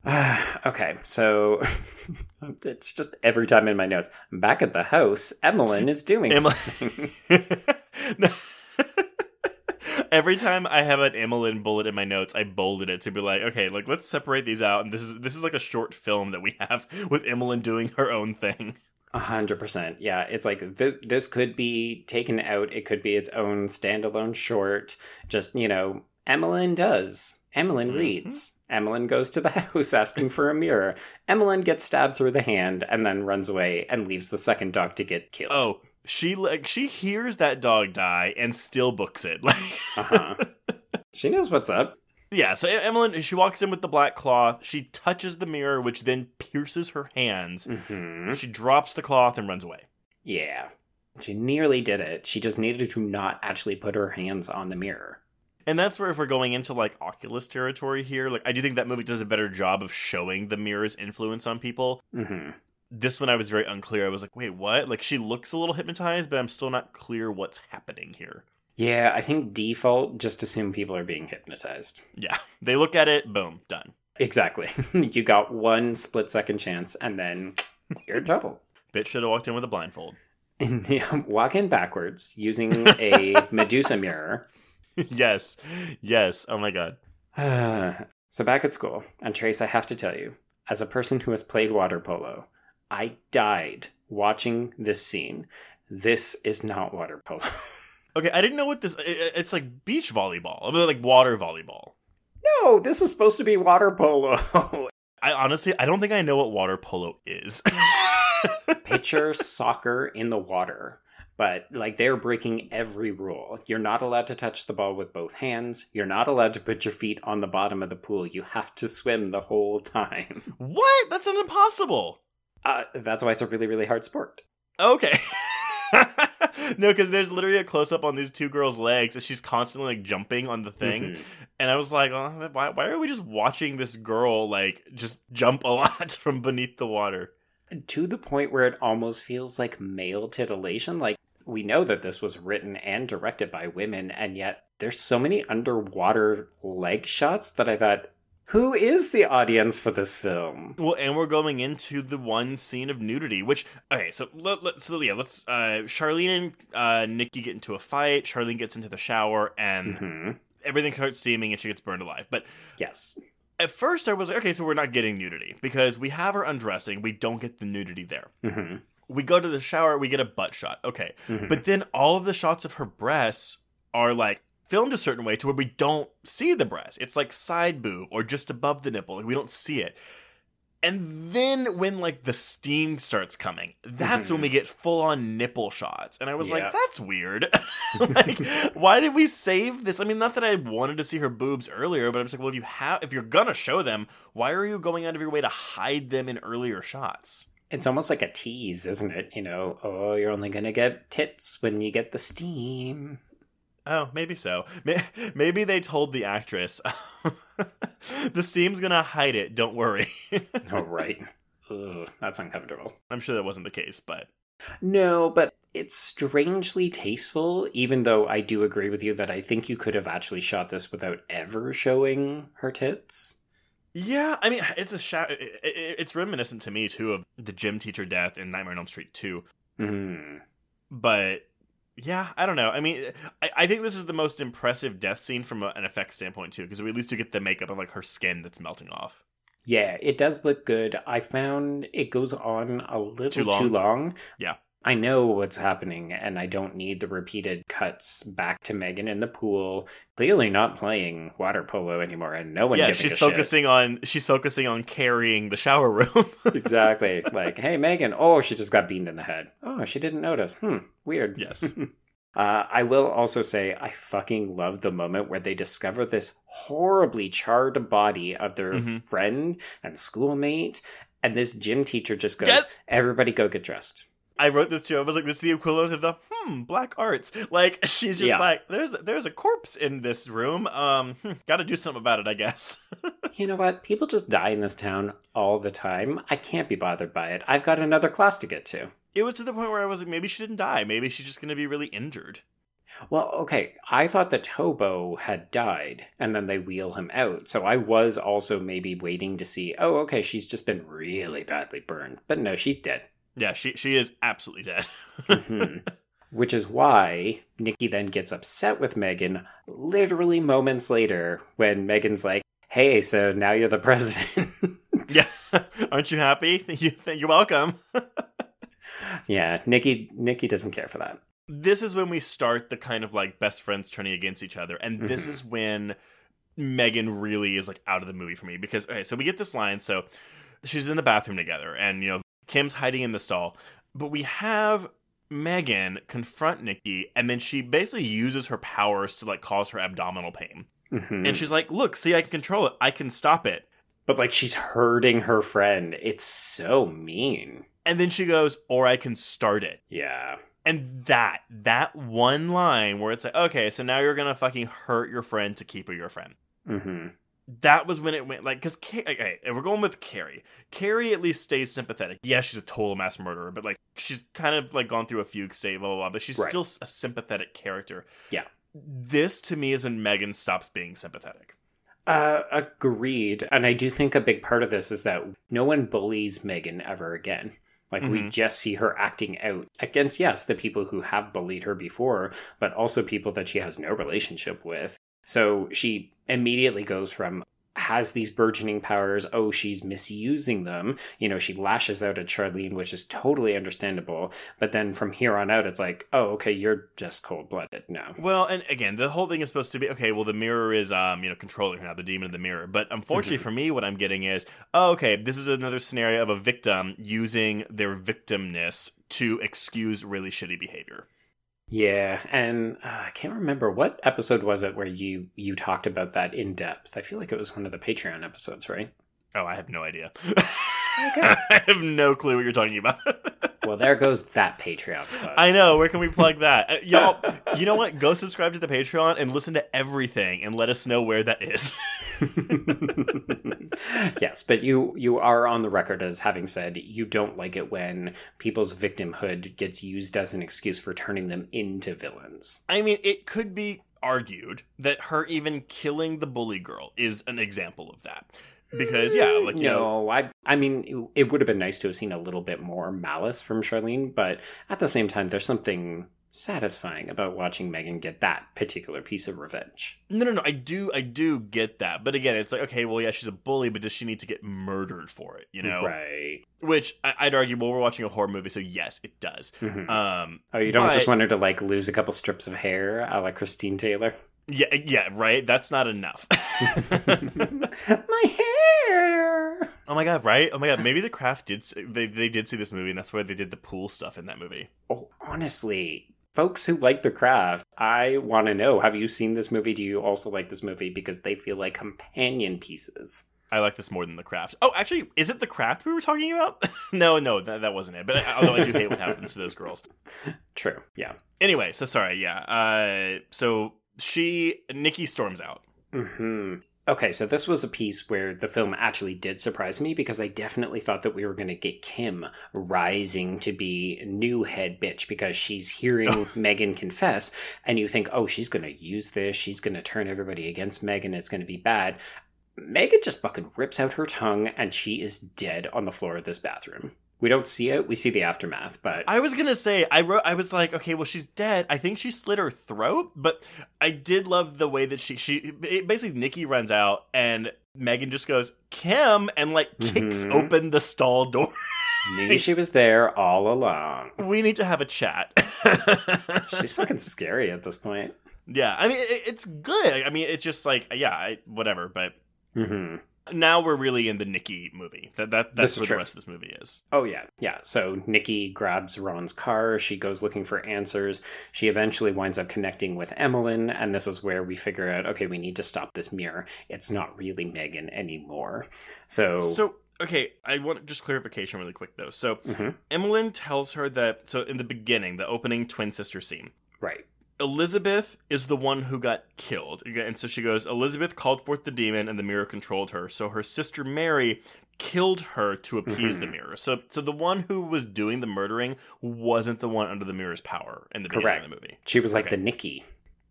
okay, so it's just every time in my notes. Back at the house, Emmeline is doing Emma- something. Every time I have an Emmeline bullet in my notes, I bolded it to be like, okay, like let's separate these out. And this is this is like a short film that we have with Emmeline doing her own thing. A hundred percent. Yeah, it's like this. This could be taken out. It could be its own standalone short. Just you know, Emmeline does. Emmeline Mhm. reads. Emmeline goes to the house asking for a mirror. Emmeline gets stabbed through the hand and then runs away and leaves the second dog to get killed. Oh, she like she hears that dog die and still books it. Like, uh-huh. she knows what's up. yeah. So Emmeline, she walks in with the black cloth. She touches the mirror, which then pierces her hands. hmm She drops the cloth and runs away. Yeah, she nearly did it. She just needed to not actually put her hands on the mirror. And that's where if we're going into like Oculus territory here, like I do think that movie does a better job of showing the mirror's influence on people. hmm This one I was very unclear. I was like, wait, what? Like she looks a little hypnotized, but I'm still not clear what's happening here. Yeah, I think default just assume people are being hypnotized. Yeah. They look at it, boom, done. Exactly. you got one split second chance, and then you're in trouble. Bitch should have walked in with a blindfold. And yeah, walk in backwards using a Medusa mirror. yes. Yes. Oh my god. so back at school, and Trace, I have to tell you, as a person who has played water polo, I died watching this scene. This is not water polo. Okay, I didn't know what this it's like beach volleyball. Like water volleyball. no, this is supposed to be water polo. I honestly I don't think I know what water polo is. Picture soccer in the water. But like they're breaking every rule. You're not allowed to touch the ball with both hands. You're not allowed to put your feet on the bottom of the pool. You have to swim the whole time. what? That sounds impossible. Uh, that's why it's a really, really hard sport. Okay. no, because there's literally a close up on these two girls' legs and she's constantly like jumping on the thing. Mhm. And I was like, oh, why, why are we just watching this girl like just jump a lot from beneath the water? To the point where it almost feels like male titillation. Like we know that this was written and directed by women, and yet there's so many underwater leg shots that I thought, who is the audience for this film? Well, and we're going into the one scene of nudity, which okay, so let, us so yeah, let's uh Charlene and uh Nikki get into a fight. Charlene gets into the shower and hmm everything starts steaming and she gets burned alive. But Yes. at first I was like, okay, so we're not getting nudity because we have her undressing, we don't get the nudity there. hmm We go to the shower, we get a butt shot. Okay. Mhm. But then all of the shots of her breasts are like filmed a certain way to where we don't see the breast. It's like side boob or just above the nipple. Like we don't see it. And then when like the steam starts coming, that's when we get full on nipple shots. And I was Yeah. like, that's weird. like, why did we save this? I mean, not that I wanted to see her boobs earlier, but I'm just like, well, if you have if you're gonna show them, why are you going out of your way to hide them in earlier shots? It's almost like a tease, isn't it? You know, oh, you're only going to get tits when you get the steam. Oh, maybe so. Maybe they told the actress, the steam's gonna hide it, don't worry. Oh, right. Ugh, that's uncomfortable. I'm sure that wasn't the case, but No, but it's strangely tasteful, even though I do agree with you that I think you could have actually shot this without ever showing her tits. Yeah, I mean, it's a sha- it- it- it's reminiscent to me too of the gym teacher death in Nightmare on Elm Street 2. Hmm. But yeah, I don't know. I mean, I, I think this is the most impressive death scene from an effects standpoint too, because we at least do get the makeup of like her skin that's melting off. Yeah, it does look good. I found it goes on a little Too too long? long. Yeah. I know what's happening, and I don't need the repeated cuts back to Megan in the pool, clearly not playing water polo anymore, and no one yeah, she's a shit. focusing on she's focusing on carrying the shower room. exactly. Like, hey, Megan. Oh, she just got beamed in the head. Oh, she didn't notice. Hmm. Weird. yes. Uh, I will also say I fucking love the moment where they discover this horribly charred body of their Mhm. friend and schoolmate, and this gym teacher just goes, Yes! "Everybody go get dressed." I wrote this too. I was like, this is the equivalent of the hmm black arts. Like she's just Yeah. like, there's there's a corpse in this room. Um, hmm, got to do something about it, I guess. You know what? People just die in this town all the time. I can't be bothered by it. I've got another class to get to. it was to the point where I was like, maybe she didn't die. Maybe she's just gonna be really injured. Well, okay, I thought that Tobo had died and then they wheel him out. So I was also maybe waiting to see, oh, okay, she's just been really badly burned. But no, she's dead. Yeah, she she is absolutely dead. Mhm. Which is why Nikki then gets upset with Megan literally moments later when Megan's like, hey, so now you're the president. yeah, aren't you happy? You you're welcome. yeah, Nikki Nikki doesn't care for that. this is when we start the kind of like best friends turning against each other and this Mhm. is when megan really is like out of the movie for me because okay so we get this line so she's in the bathroom together and you know kim's hiding in the stall but we have megan confront nikki and then she basically uses her powers to like cause her abdominal pain Mhm. and she's like look see i can control it i can stop it But like she's hurting her friend. It's so mean. and then she goes or i can start it Yeah. And that, that one line where it's like, okay, so now you're gonna fucking hurt your friend to keep her your friend. hmm That was when it went like, because okay, and we're going with Carrie. Carrie at least stays sympathetic. Yeah, she's a total mass murderer, but like she's kind of like gone through a fugue state, blah blah blah. But she's Right. still a sympathetic character. Yeah. This to me is when Megan stops being sympathetic. Uh, agreed. And I do think a big part of this is that no one bullies Megan ever again. Like, we Mhm. just see her acting out against, yes, the people who have bullied her before, but also people that she has no relationship with. So she immediately goes from has these burgeoning powers. Oh, she's misusing them. You know, she lashes out at Charlene, which is totally understandable. But then from here on out, it's like, oh, okay, you're just cold blooded now. Well, and again, the whole thing is supposed to be okay. Well, the mirror is, um, you know, controlling her now, the demon of the mirror. But unfortunately Mhm. for me, what I'm getting is, oh, okay, this is another scenario of a victim using their victimness to excuse really shitty behavior. Yeah, and uh, I can't remember what episode was it where you you talked about that in depth. I feel like it was one of the Patreon episodes, right? Oh, I have no idea. I have no clue what you're talking about. Well, there goes that Patreon. plug. I know. Where can we plug that? Uh, y'all, you know what? Go subscribe to the Patreon and listen to everything and let us know where that is. yes, but you you are on the record as having said you don't like it when people's victimhood gets used as an excuse for turning them into villains. I mean, it could be argued that her even killing the bully girl is an example of that. Because yeah, like you know, no, I I mean it, would have been nice to have seen a little bit more malice from Charlene, but at the same time, there's something satisfying about watching Megan get that particular piece of revenge. no, no, no. I do, I do get that, but again, it's like okay, well, yeah, she's a bully, but does she need to get murdered for it? You know, right? Which I, I'd argue. Well, we're watching a horror movie, so yes, it does. Mhm. Um, oh, you don't just want her to like lose a couple strips of hair, a la Christine Taylor. yeah, yeah, right. That's not enough. My hair. Oh my god, right? Oh my god, maybe the craft did s- they they did see this movie and that's why they did the pool stuff in that movie. Oh, honestly, folks who like the craft, I want to know: Have you seen this movie? Do you also like this movie? Because they feel like companion pieces. I like this more than the craft. Oh, actually, is it the craft we were talking about? no, no, that, that wasn't it. But I, although I do hate what happens to those girls. True. Yeah. Anyway, so sorry, yeah. Uh so she Nikki storms out. Hmm. Okay, so this was a piece where the film actually did surprise me because I definitely thought that we were going to get Kim rising to be new head bitch because she's hearing Megan confess, and you think, oh, she's going to use this, she's going to turn everybody against Megan, it's going to be bad. Megan just fucking rips out her tongue, and she is dead on the floor of this bathroom. We don't see it; we see the aftermath, but I was gonna say I wrote I was like, okay, well she's dead. I think she slit her throat, but I did love the way that she she basically Nikki runs out and Megan just goes Kim and like kicks Mhm. open the stall door. maybe she was there all along. we need to have a chat. She's fucking scary at this point. yeah, I mean it, it's good. I mean it's just like yeah, I, whatever. But hmm now we're really in the Nikki movie. That that that's what true. the rest of this movie is. Oh yeah, yeah. So Nikki grabs Ron's car. She goes looking for answers. She eventually winds up connecting with Emmeline, and this is where we figure out, okay, we need to stop this mirror. It's not really Megan anymore. So, So okay, I want just clarification really quick though. So Mhm. Emmeline tells her that so in the beginning, the opening twin sister scene. right, Elizabeth is the one who got killed. And so she goes, Elizabeth called forth the demon and the mirror controlled her. So her sister Mary killed her to appease the Mhm. mirror. So so the one who was doing the murdering wasn't the one under the mirror's power in the beginning Correct. of the movie. she was like Okay. the Nikki.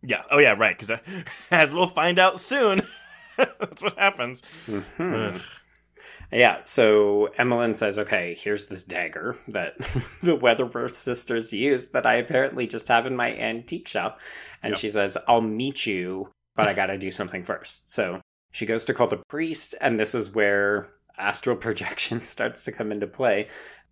Yeah. Oh yeah, right, cuz as we'll find out soon, that's what happens. Mhm. Yeah, so Emmeline says, okay, here's this dagger that the Weatherworth sisters used that I apparently just have in my antique shop. And Yep. she says, I'll meet you, but I gotta do something first. So she goes to call the priest, and this is where astral projection starts to come into play.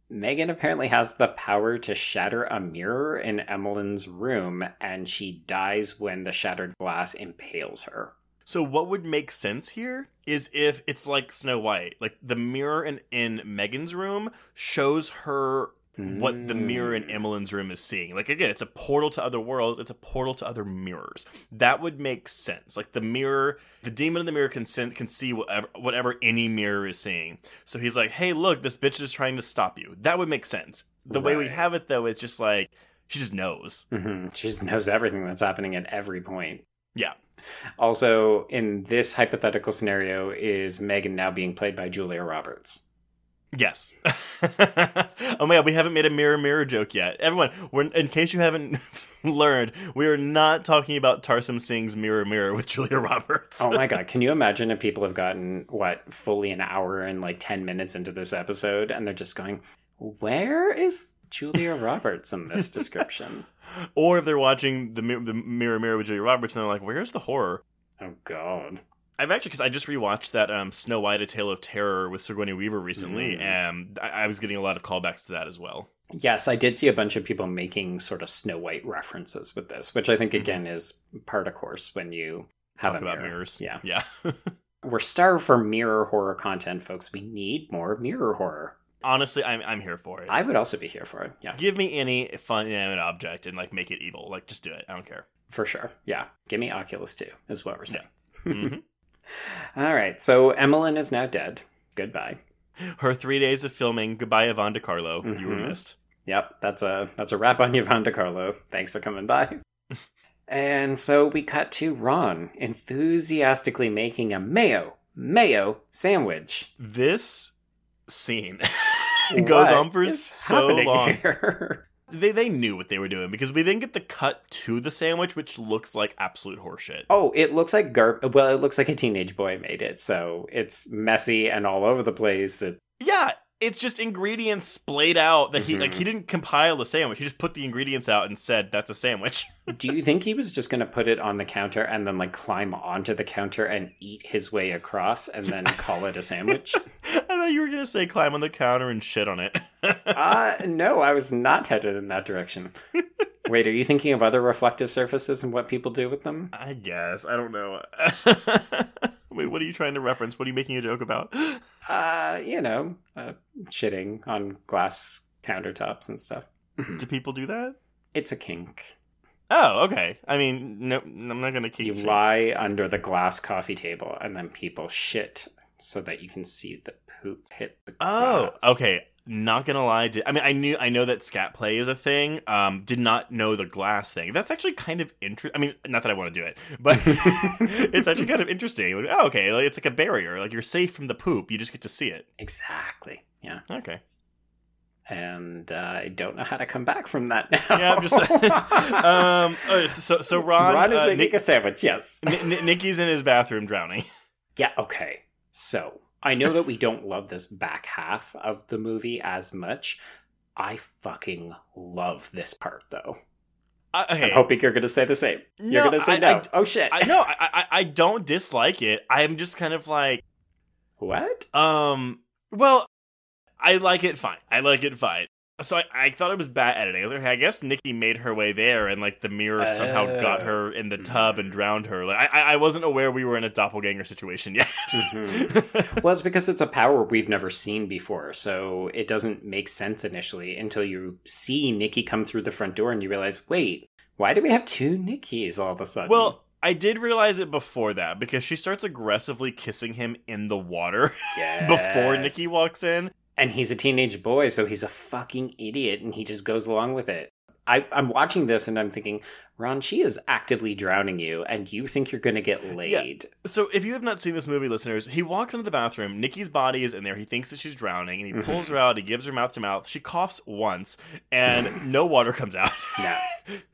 Megan apparently has the power to shatter a mirror in Emmeline's room, and she dies when the shattered glass impales her. So what would make sense here is if it's like Snow White, like the mirror in, in Megan's room shows her what the mirror in Mm. Emmeline's room is seeing. Like again, it's a portal to other worlds, it's a portal to other mirrors. That would make sense. Like the mirror, the demon in the mirror can sen- can see whatever whatever any mirror is seeing. So he's like, "Hey, look, this bitch is trying to stop you." That would make sense. The way we have it though, it's just like she just knows. hmm She just knows everything that's happening at every point. Yeah. Also, in this hypothetical scenario, is Megan now being played by Julia Roberts? Yes. oh my god, we haven't made a mirror mirror joke yet. Everyone, we're in case you haven't learned, we are not talking about Tarsem Singh's Mirror Mirror with Julia Roberts. Oh my god, can you imagine if people have gotten, what, fully an hour and like 10 minutes into this episode and they're just going, where is Julia Roberts in this description? or if they're watching the, the Mirror Mirror with Julia Roberts and they're like, "Where's the horror?" Oh god. I've actually because I just rewatched that um, Snow White: A Tale of Terror with Sigourney Weaver recently, Mhm. and I-, I was getting a lot of callbacks to that as well. Yes, I did see a bunch of people making sort of Snow White references with this, which I think, Mhm. again, is part of course when you have Talk a about mirror. mirrors. Yeah. yeah. We're starved for mirror horror content, folks. We need more mirror horror. Honestly, I'm I'm here for it. I would also be here for it. Yeah, Give me any fun inanimate object and like make it evil. Like just do it. I don't care. for sure. Yeah. Give me Oculus 2, is what we're saying. Mhm. All right. So Emmeline is now dead. Goodbye. Her three days of filming. Goodbye, Yvonne De Carlo. You were Mhm. missed. Yep. That's a that's a wrap on Yvonne De Carlo. Thanks for coming by. And so we cut to Ron enthusiastically making a mayo, mayo sandwich. This scene goes on for so long. They they knew what they were doing because we then get the cut to the sandwich, which looks like absolute horseshit. Oh, it looks like gar. Well, it looks like a teenage boy made it, so it's messy and all over the place. It, Yeah, it's just ingredients splayed out that he Mhm. like he didn't compile the sandwich. He just put the ingredients out and said that's a sandwich. do you think he was just going to put it on the counter and then like climb onto the counter and eat his way across and then call it a sandwich? I thought you were gonna say climb on the counter and shit on it. uh, no, I was not headed in that direction. Wait, are you thinking of other reflective surfaces and what people do with them? I guess I don't know. Wait, what are you trying to reference? What are you making a joke about? Uh, you know, uh, shitting on glass countertops and stuff. Do people do that? It's a kink. Oh, okay. I mean, no, I'm not gonna keep. You shit. lie under the glass coffee table and then people shit so that you can see the poop hit the glass. Oh, glass. okay. Not gonna lie. Did, I mean, I knew, I know that scat play is a thing. Um, did not know the glass thing. That's actually kind of interesting. I mean, not that I want to do it, but it's actually kind of interesting. Like, oh, okay, like, it's like a barrier. Like you're safe from the poop. You just get to see it. Exactly. Yeah. Okay. And uh, I don't know how to come back from that now. Yeah, I'm just. um. oh, so so Ron, Ron is uh, making Nick- a sandwich, yes. N- N- Nikki's in his bathroom drowning. Yeah, okay. So I know that we don't love this back half of the movie as much. I fucking love this part though. Uh, okay. I'm hoping you're gonna say the same. You're gonna say I- no. I- oh shit. I no, I, I I don't dislike it. I'm just kind of like, what? um, well, I like it fine. I like it fine. So I, I thought it was bad editing. I like, I guess Nikki made her way there, and like the mirror somehow got her in the tub and drowned her. Like I, I I wasn't aware we were in a doppelganger situation yet. Mhm. Well, it's because it's a power we've never seen before, so it doesn't make sense initially until you see Nikki come through the front door and you realize, wait, why do we have two Nikki's all of a sudden? well, I did realize it before that because she starts aggressively kissing him in the water before Nikki walks in. And he's a teenage boy, so he's a fucking idiot, and he just goes along with it. I, I'm watching this and I'm thinking, Ron, she is actively drowning you, and you think you're going to get laid. So, if you have not seen this movie, listeners, he walks into the bathroom. Nikki's body is in there. He thinks that she's drowning, and he Mhm. pulls her out. He gives her mouth to mouth. She coughs once, and no water comes out. No.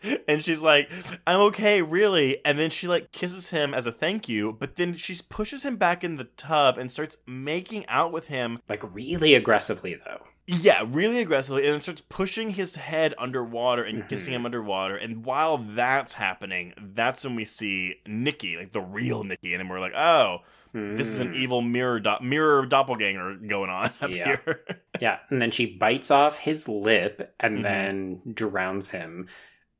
and she's like, "I'm okay, really." And then she like kisses him as a thank you, but then she pushes him back in the tub and starts making out with him. Like, really aggressively, though. Yeah, really aggressively, and then starts pushing his head underwater and kissing Mhm. him underwater. And while that's happening, that's when we see Nikki, like the real Nikki, and then we're like, "Oh." This is an Mm. evil mirror do- mirror doppelganger going on up Yeah. here. Yeah, and then she bites off his lip and Mhm. then drowns him.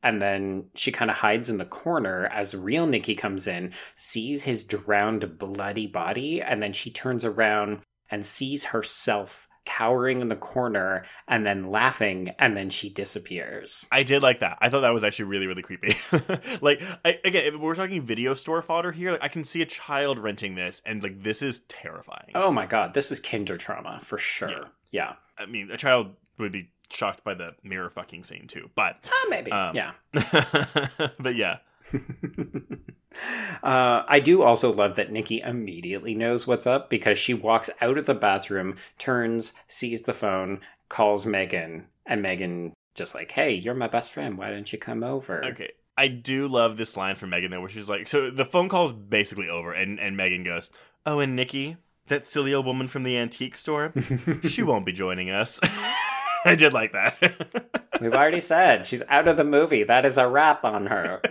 And then she kind of hides in the corner as real Nikki comes in, sees his drowned, bloody body, and then she turns around and sees herself cowering in the corner and then laughing, and then she disappears. I did like that. I thought that was actually really, really creepy. like, I, again, if we're talking video store fodder here, like, I can see a child renting this, and like, this is terrifying. Oh my god, this is kinder trauma for sure. Yeah. Yeah. I mean, a child would be shocked by the mirror fucking scene too, but, Ah, maybe. Um, yeah. but yeah, uh, I do also love that Nikki immediately knows what's up because she walks out of the bathroom, turns, sees the phone, calls Megan, and Megan just like, "Hey, you're my best friend. Why don't you come over?" okay. I do love this line from Megan though, where she's like, so the phone call's basically over, and and Megan goes, "Oh, and Nikki, that silly old woman from the antique store, she won't be joining us." I did like that. We've already said she's out of the movie. That is a wrap on her.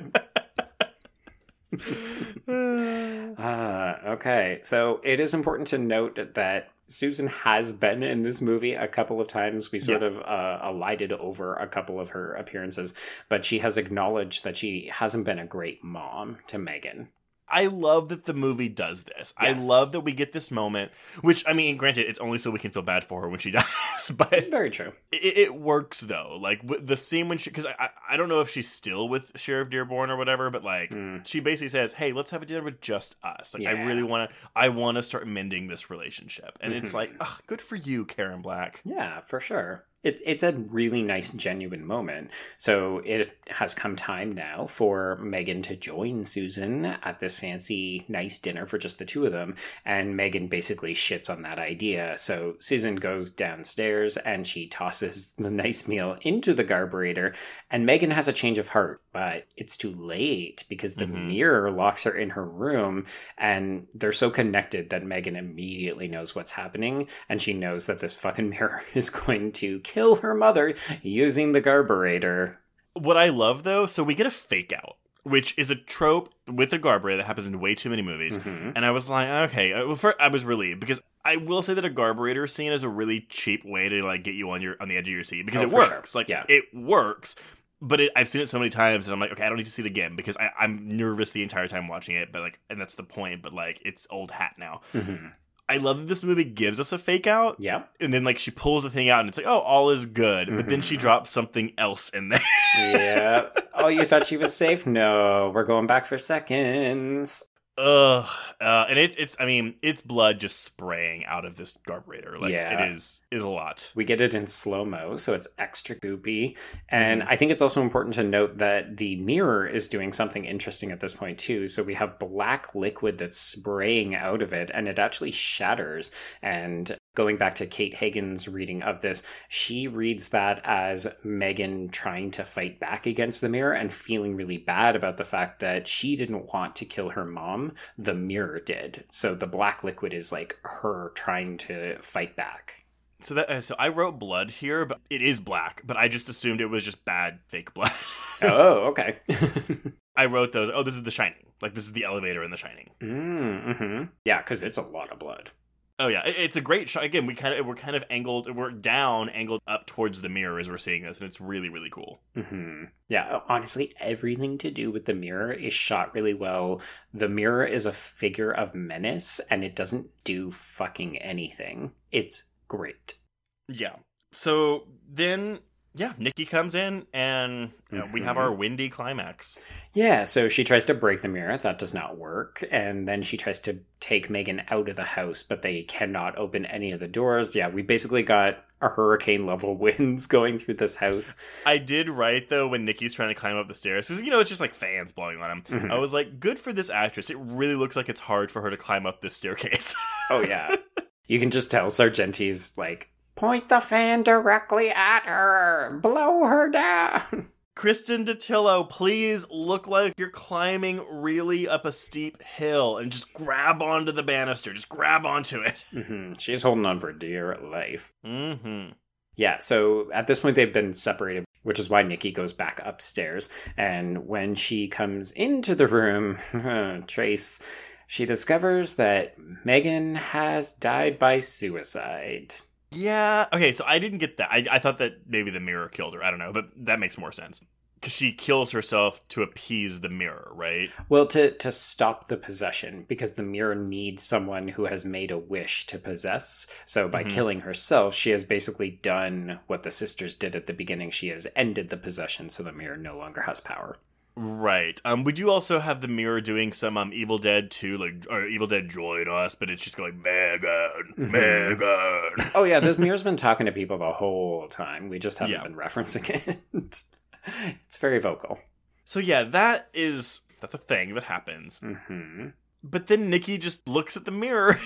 Ah, okay. So it is important to note that Susan has been in this movie a couple of times. We sort Yeah. of uh, alighted over a couple of her appearances, but she has acknowledged that she hasn't been a great mom to Megan. I love that the movie does this. I love that we get this moment, which I mean, granted, it's only so we can feel bad for her when she dies, but Very true. it works though. Like the scene when she, because I, I don't know if she's still with Sheriff Dearborn or whatever, but like Mm. she basically says, "Hey, let's have a dinner with just us." Like I really want to, I want to start mending this relationship, and it's Mhm. like, good for you, Karen Black. Yeah, for sure. It, it's a really nice, genuine moment. So it has come time now for Megan to join Susan at this fancy, nice dinner for just the two of them. And Megan basically shits on that idea. So Susan goes downstairs and she tosses the nice meal into the garburator. And Megan has a change of heart, but it's too late because the Mhm. mirror locks her in her room. And they're so connected that Megan immediately knows what's happening. And she knows that this fucking mirror is going to kill her mother using the garburator. What I love though, so we get a fake out, which is a trope with a garburator that happens in way too many movies. Mhm. And I was like, okay, uh, well, I was relieved because I will say that a garburator scene is a really cheap way to like get you on your on the edge of your seat because Oh, it for sure. works. Like, Yeah. it works. But it, I've seen it so many times, and I'm like, okay, I don't need to see it again because I, I'm nervous the entire time watching it. But like, and that's the point. But like, it's old hat now. Mhm. I love that this movie gives us a fake out, Yep. and then like she pulls the thing out, and it's like, oh, all is good. But then she Mhm. drops something else in there. yeah. Oh, you thought she was safe? No, we're going back for seconds. Ugh, uh, and it's it's I mean it's blood just spraying out of this garburator. Like Yeah. it is is a lot. We get it in slow mo, so it's extra goopy. And I think it's also important to note that the mirror is doing something interesting at this point, too. So we have black liquid that's spraying out of it, and it actually shatters. And going back to Kate Hagen's reading of this, she reads that as Megan trying to fight back against the mirror and feeling really bad about the fact that she didn't want to kill her mom. The mirror did. So the black liquid is like her trying to fight back. So that uh, so I wrote blood here, but it is black. But I just assumed it was just bad fake blood. oh, okay. I wrote those. Oh, this is The Shining. Like this is the elevator in The Shining. mm, hmm Yeah, because it's a lot of blood. Oh yeah, it's a great shot. Again, we kind of we're kind of angled. We're down, angled up towards the mirror as we're seeing this, and it's really really cool. hmm Yeah, honestly, everything to do with the mirror is shot really well. The mirror is a figure of menace, and it doesn't do fucking anything. It's great. Yeah. So then, yeah, Nikki comes in, and you know, we have our windy climax. Yeah, so she tries to break the mirror. That does not work. And then she tries to take Megan out of the house, but they cannot open any of the doors. Yeah, we basically got a hurricane level winds going through this house. I did write though when Nikki's trying to climb up the stairs because you know it's just like fans blowing on him. Mhm. I was like, good for this actress. It really looks like it's hard for her to climb up this staircase. Oh, yeah. you can just tell Sargenti's like, point the fan directly at her, blow her down. Kristin Dattilo, please look like you're climbing really up a steep hill and just grab onto the banister. Just grab onto it. hmm She's holding on for dear life. Mm-hmm. Yeah, so at this point they've been separated, which is why Nikki goes back upstairs. And when she comes into the room, Trace, she discovers that Megan has died by suicide. Yeah. Okay, so I didn't get that. I, I thought that maybe the mirror killed her. I don't know, but that makes more sense. Because she kills herself to appease the mirror, right? Well, to to stop the possession, because the mirror needs someone who has made a wish to possess. So by Mhm. killing herself, she has basically done what the sisters did at the beginning. She has ended the possession, so the mirror no longer has power. Right. Um, we do also have the mirror doing some um Evil Dead 2, like or Evil Dead join us, but it's just going Megan, Mhm. Megan. Oh yeah, this mirror's been talking to people the whole time. We just haven't Yeah. been referencing it. it's very vocal. So yeah, that is that's a thing that happens. hmm But then Nikki just looks at the mirror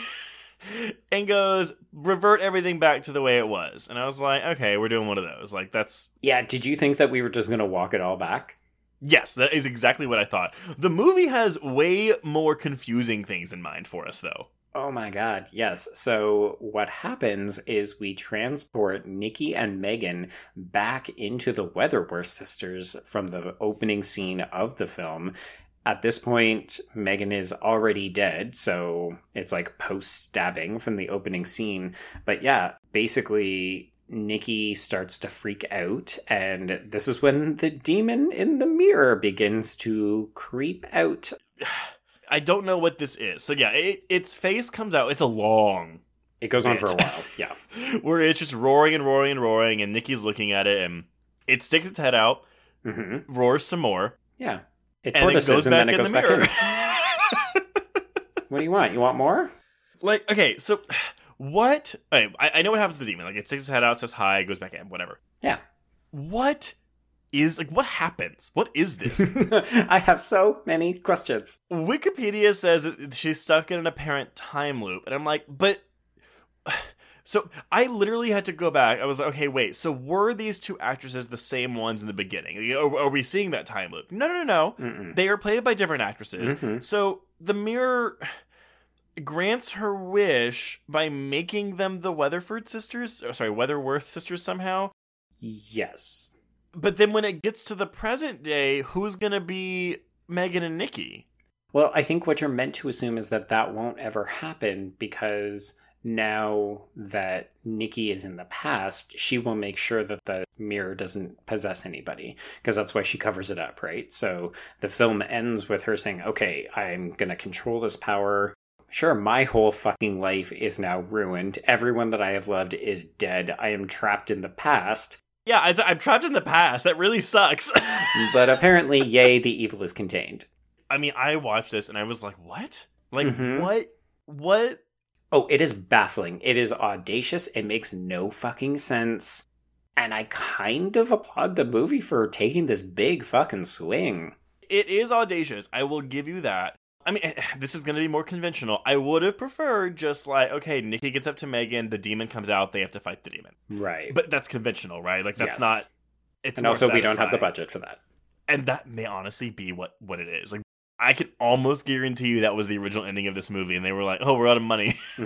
and goes, "Revert everything back to the way it was." And I was like, "Okay, we're doing one of those. Like that's Yeah, did you think that we were just gonna walk it all back? Yes, that is exactly what I thought." The movie has way more confusing things in mind for us though. Oh my god, yes. So what happens is we transport Nikki and Megan back into the Weatherworth sisters from the opening scene of the film. At this point, Megan is already dead, so it's like post stabbing from the opening scene. But yeah, basically Nikki starts to freak out, and this is when the demon in the mirror begins to creep out. I don't know what this is. So yeah, it, its face comes out. It's a long It goes on for a while, yeah. where it's just roaring and roaring and roaring, and Nikki's looking at it, and it sticks its head out, hmm roars some more, Yeah. It and it tortoises goes and back then it in goes the back mirror. in. What do you want? You want more? like, okay, so What? I, I know what happens to the demon. Like it sticks its head out, says hi, goes back in, whatever. Yeah. What is like? What happens? What is this? I have so many questions. Wikipedia says that she's stuck in an apparent time loop, and I'm like, but. So I literally had to go back. I was like, okay, wait. So were these two actresses the same ones in the beginning? Are, are we seeing that time loop? No, no, no, no. Mm-mm. They are played by different actresses. Mhm. So the mirror grants her wish by making them the Weatherford sisters. Oh, sorry, Weatherworth sisters somehow. Yes. But then when it gets to the present day, who's gonna be Megan and Nikki? Well, I think what you're meant to assume is that that won't ever happen because now that Nikki is in the past, she will make sure that the mirror doesn't possess anybody because that's why she covers it up, right? So the film ends with her saying, "Okay, I'm going to control this power." Sure, my whole fucking life is now ruined. Everyone that I have loved is dead. I am trapped in the past. Yeah, I, I'm trapped in the past. That really sucks. But apparently, yay, the evil is contained. I mean, I watched this and I was like, what? Like, Mhm. what? What? Oh, it is baffling. It is audacious. It makes no fucking sense. And I kind of applaud the movie for taking this big fucking swing. It is audacious. I will give you that. I mean, eh, this is going to be more conventional. I would have preferred just like, okay, Nikki gets up to Megan, the demon comes out, they have to fight the demon. Right. But that's conventional, right? Like, that's Yes. not. It's and also, we don't have the budget for that. and that may honestly be what what it is. Like, I can almost guarantee you that was the original ending of this movie, and they were like, "Oh, we're out of money."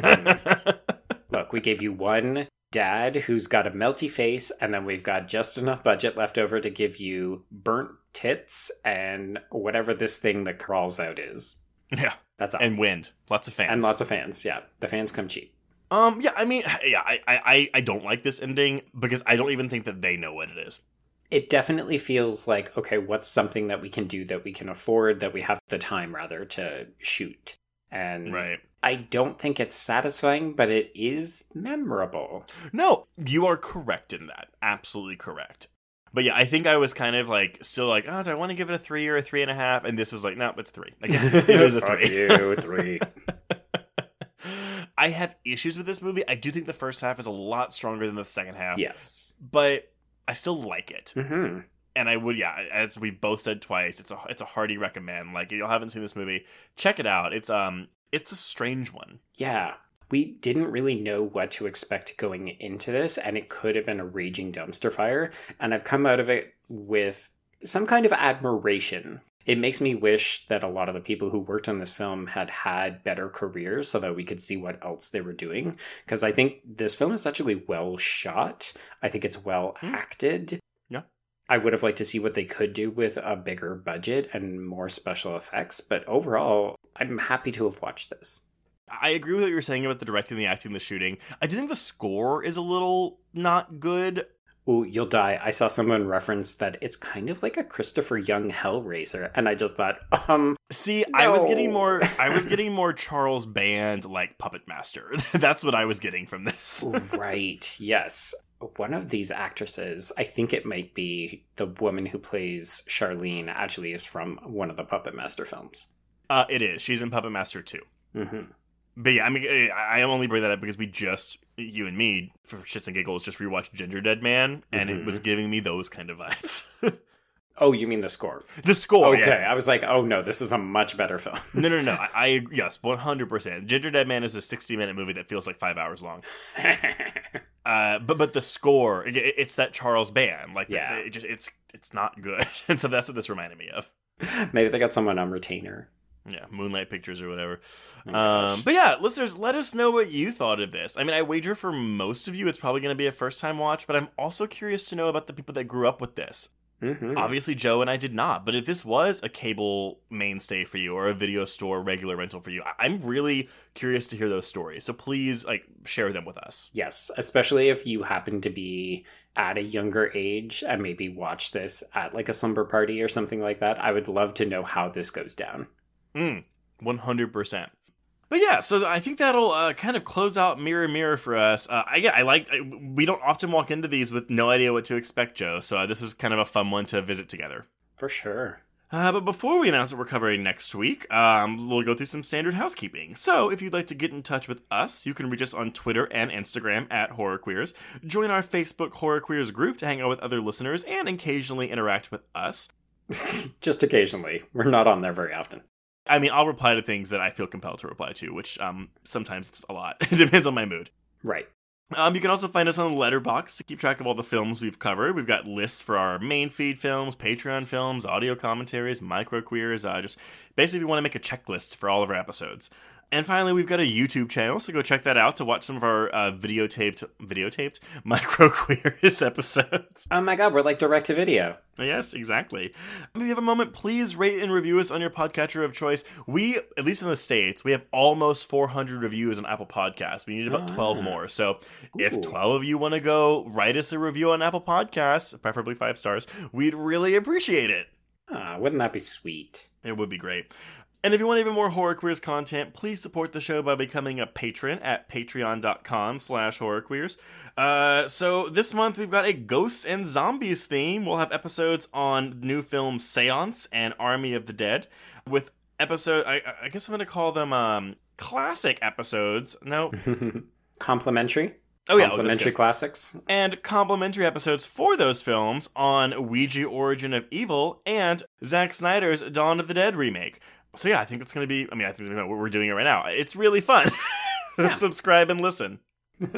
Look, we gave you one dad who's got a melty face, and then we've got just enough budget left over to give you burnt tits and whatever this thing that crawls out is. Yeah, That's all. and wind, lots of fans, and lots of fans. Yeah, the fans come cheap. Um, yeah, I mean, yeah, I, I, I- I don't like this ending because I don't even think that they know what it is. it definitely feels like okay what's something that we can do that we can afford that we have the time rather to shoot and Right. i don't think it's satisfying but it is memorable No, you are correct in that. Absolutely correct. But yeah, I think I was kind of like still like, oh, do I want to give it a three or a three and a half? And this was like, no, it's three. Like, it is a Fuck three. you, three. I have issues with this movie. I do think the first half is a lot stronger than the second half. yes But I still like it. hmm and I would, yeah, as we both said twice, it's a it's a hearty recommend. Like, if you haven't seen this movie, check it out. It's um, it's a strange one. yeah we didn't really know what to expect going into this and it could have been a raging dumpster fire. And i've come out of it with some kind of admiration. It makes me wish that a lot of the people who worked on this film had had better careers so that we could see what else they were doing. Because i think this film is actually well shot. I think it's well Hmm. acted. Yeah. i would have liked to see what they could do with a bigger budget and more special effects but overall i'm happy to have watched this I agree with what you're saying about the directing, the acting, the shooting. I do think the score is a little not good. Ooh, you'll die. I saw someone reference that it's kind of like a Christopher Young Hellraiser, and I just thought, um, See, I was getting more. I was getting more Charles Band like Puppet Master. That's what I was getting from this. right, yes. One of these actresses, I think it might be the woman who plays Charlene, actually is from one of the Puppet Master films. Uh, it is. She's in Puppet Master too. hmm But yeah, I mean, I I only bring that up because we just, you and me, for shits and giggles, just rewatched Gingerdead Man, and it Mhm. was giving me those kind of vibes. Oh, you mean the score? the score, okay, yeah. I was like, oh no, this is a much better film. No, no, no. I, I yes, one hundred percent. Gingerdead Man is a sixty-minute movie that feels like five hours long. Uh, but but the score, it, it's that Charles Band, like Yeah. the, it just it's it's not good, and so that's what this reminded me of. Maybe they got someone on retainer. Yeah, Moonlight Pictures or whatever. Oh Um, but yeah, listeners, let us know what you thought of this. I mean, I wager for most of you, it's probably going to be a first time watch, but I'm also curious to know about the people that grew up with this. Mhm. Obviously, Joe and I did not, but if this was a cable mainstay for you or a video store regular rental for you, I- I'm really curious to hear those stories. So please, like, share them with us. Yes, especially if you happen to be at a younger age and maybe watch this at like a slumber party or something like that. I would love to know how this goes down. Mm, 100%. But yeah, so I think that'll uh, kind of close out Mirror Mirror for us. Uh, I, I like. I, we don't often walk into these with no idea what to expect, Joe. So uh, this was kind of a fun one to visit together. For sure. Uh, but before we announce what we're covering next week, um, we'll go through some standard housekeeping. So, if you'd like to get in touch with us, you can reach us on Twitter and Instagram at Horror Queers. Join our Facebook Horror Queers group to hang out with other listeners and occasionally interact with us. Just occasionally. We're not on there very often. I mean, I'll reply to things that I feel compelled to reply to, which um, sometimes it's a lot. it depends on my mood. Right. Um, you can also find us on the Letterboxd to keep track of all the films we've covered. We've got lists for our main feed films, Patreon films, audio commentaries, micro queers. Uh, just basically, we want to make a checklist for all of our episodes. And finally, we've got a YouTube channel, so go check that out to watch some of our uh, videotaped, videotaped micro queers episodes. Oh my god, we're like direct to video. Yes, exactly. If you have a moment, please rate and review us on your podcatcher of choice. We, at least in the States, we have almost 400 reviews on Apple Podcasts. We need about 12 Ah. more. So if 12 of you want to go write us a review on Apple Podcasts, preferably five stars, we'd really appreciate it. Ah, wouldn't that be sweet? It would be great. And if you want even more Horror Queers content, please support the show by becoming a patron at patreon.com slash horrorqueers. Uh, so this month we've got a Ghosts and Zombies theme. We'll have episodes on new films Seance and Army of the Dead with episode, I, I guess I'm going to call them um, classic episodes. No. Complimentary? Oh, yeah. oh, Complimentary good. classics? and complimentary episodes for those films on Ouija Origin of Evil and Zack Snyder's Dawn of the Dead remake. So yeah, I think it's gonna be. I mean, I think it's gonna be we're doing it right now. It's really fun. Yeah. Subscribe and listen.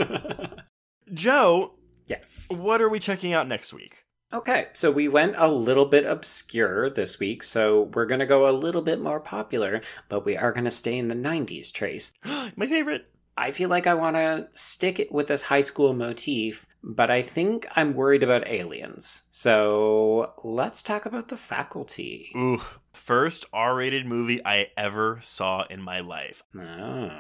Joe, yes. what are we checking out next week? Okay, so we went a little bit obscure this week, so we're going to go a little bit more popular, but we are going to stay in the 90s trace. My favorite. I feel like I want to stick it with this high school motif, but I think I'm worried about aliens. So let's talk about the faculty. Ooh, first R-rated movie I ever saw in my life. Oh.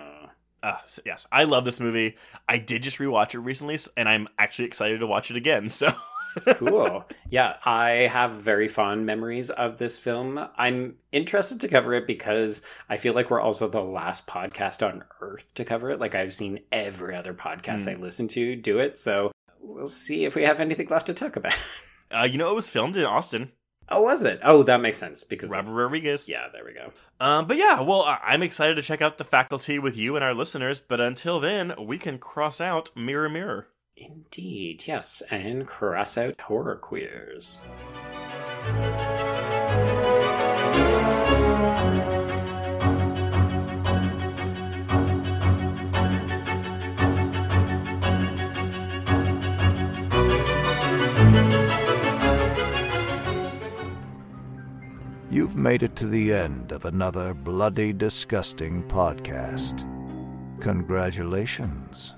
Uh, yes, I love this movie. I did just rewatch it recently, and I'm actually excited to watch it again. So. cool. Yeah, I have very fond memories of this film. I'm interested to cover it because I feel like we're also the last podcast on earth to cover it. Like I've seen every other podcast I listen to do it, so we'll see if we have anything left to talk about. Uh, you know, it was filmed in Austin. Oh, was it? Oh, that makes sense because of- Robert Rodriguez. yeah, there we go. Um, but yeah, well, I'm excited to check out the faculty with you and our listeners. But until then, we can cross out Mirror Mirror. Indeed, yes, and cross out horror queers. You've made it to the end of another bloody, disgusting podcast. Congratulations.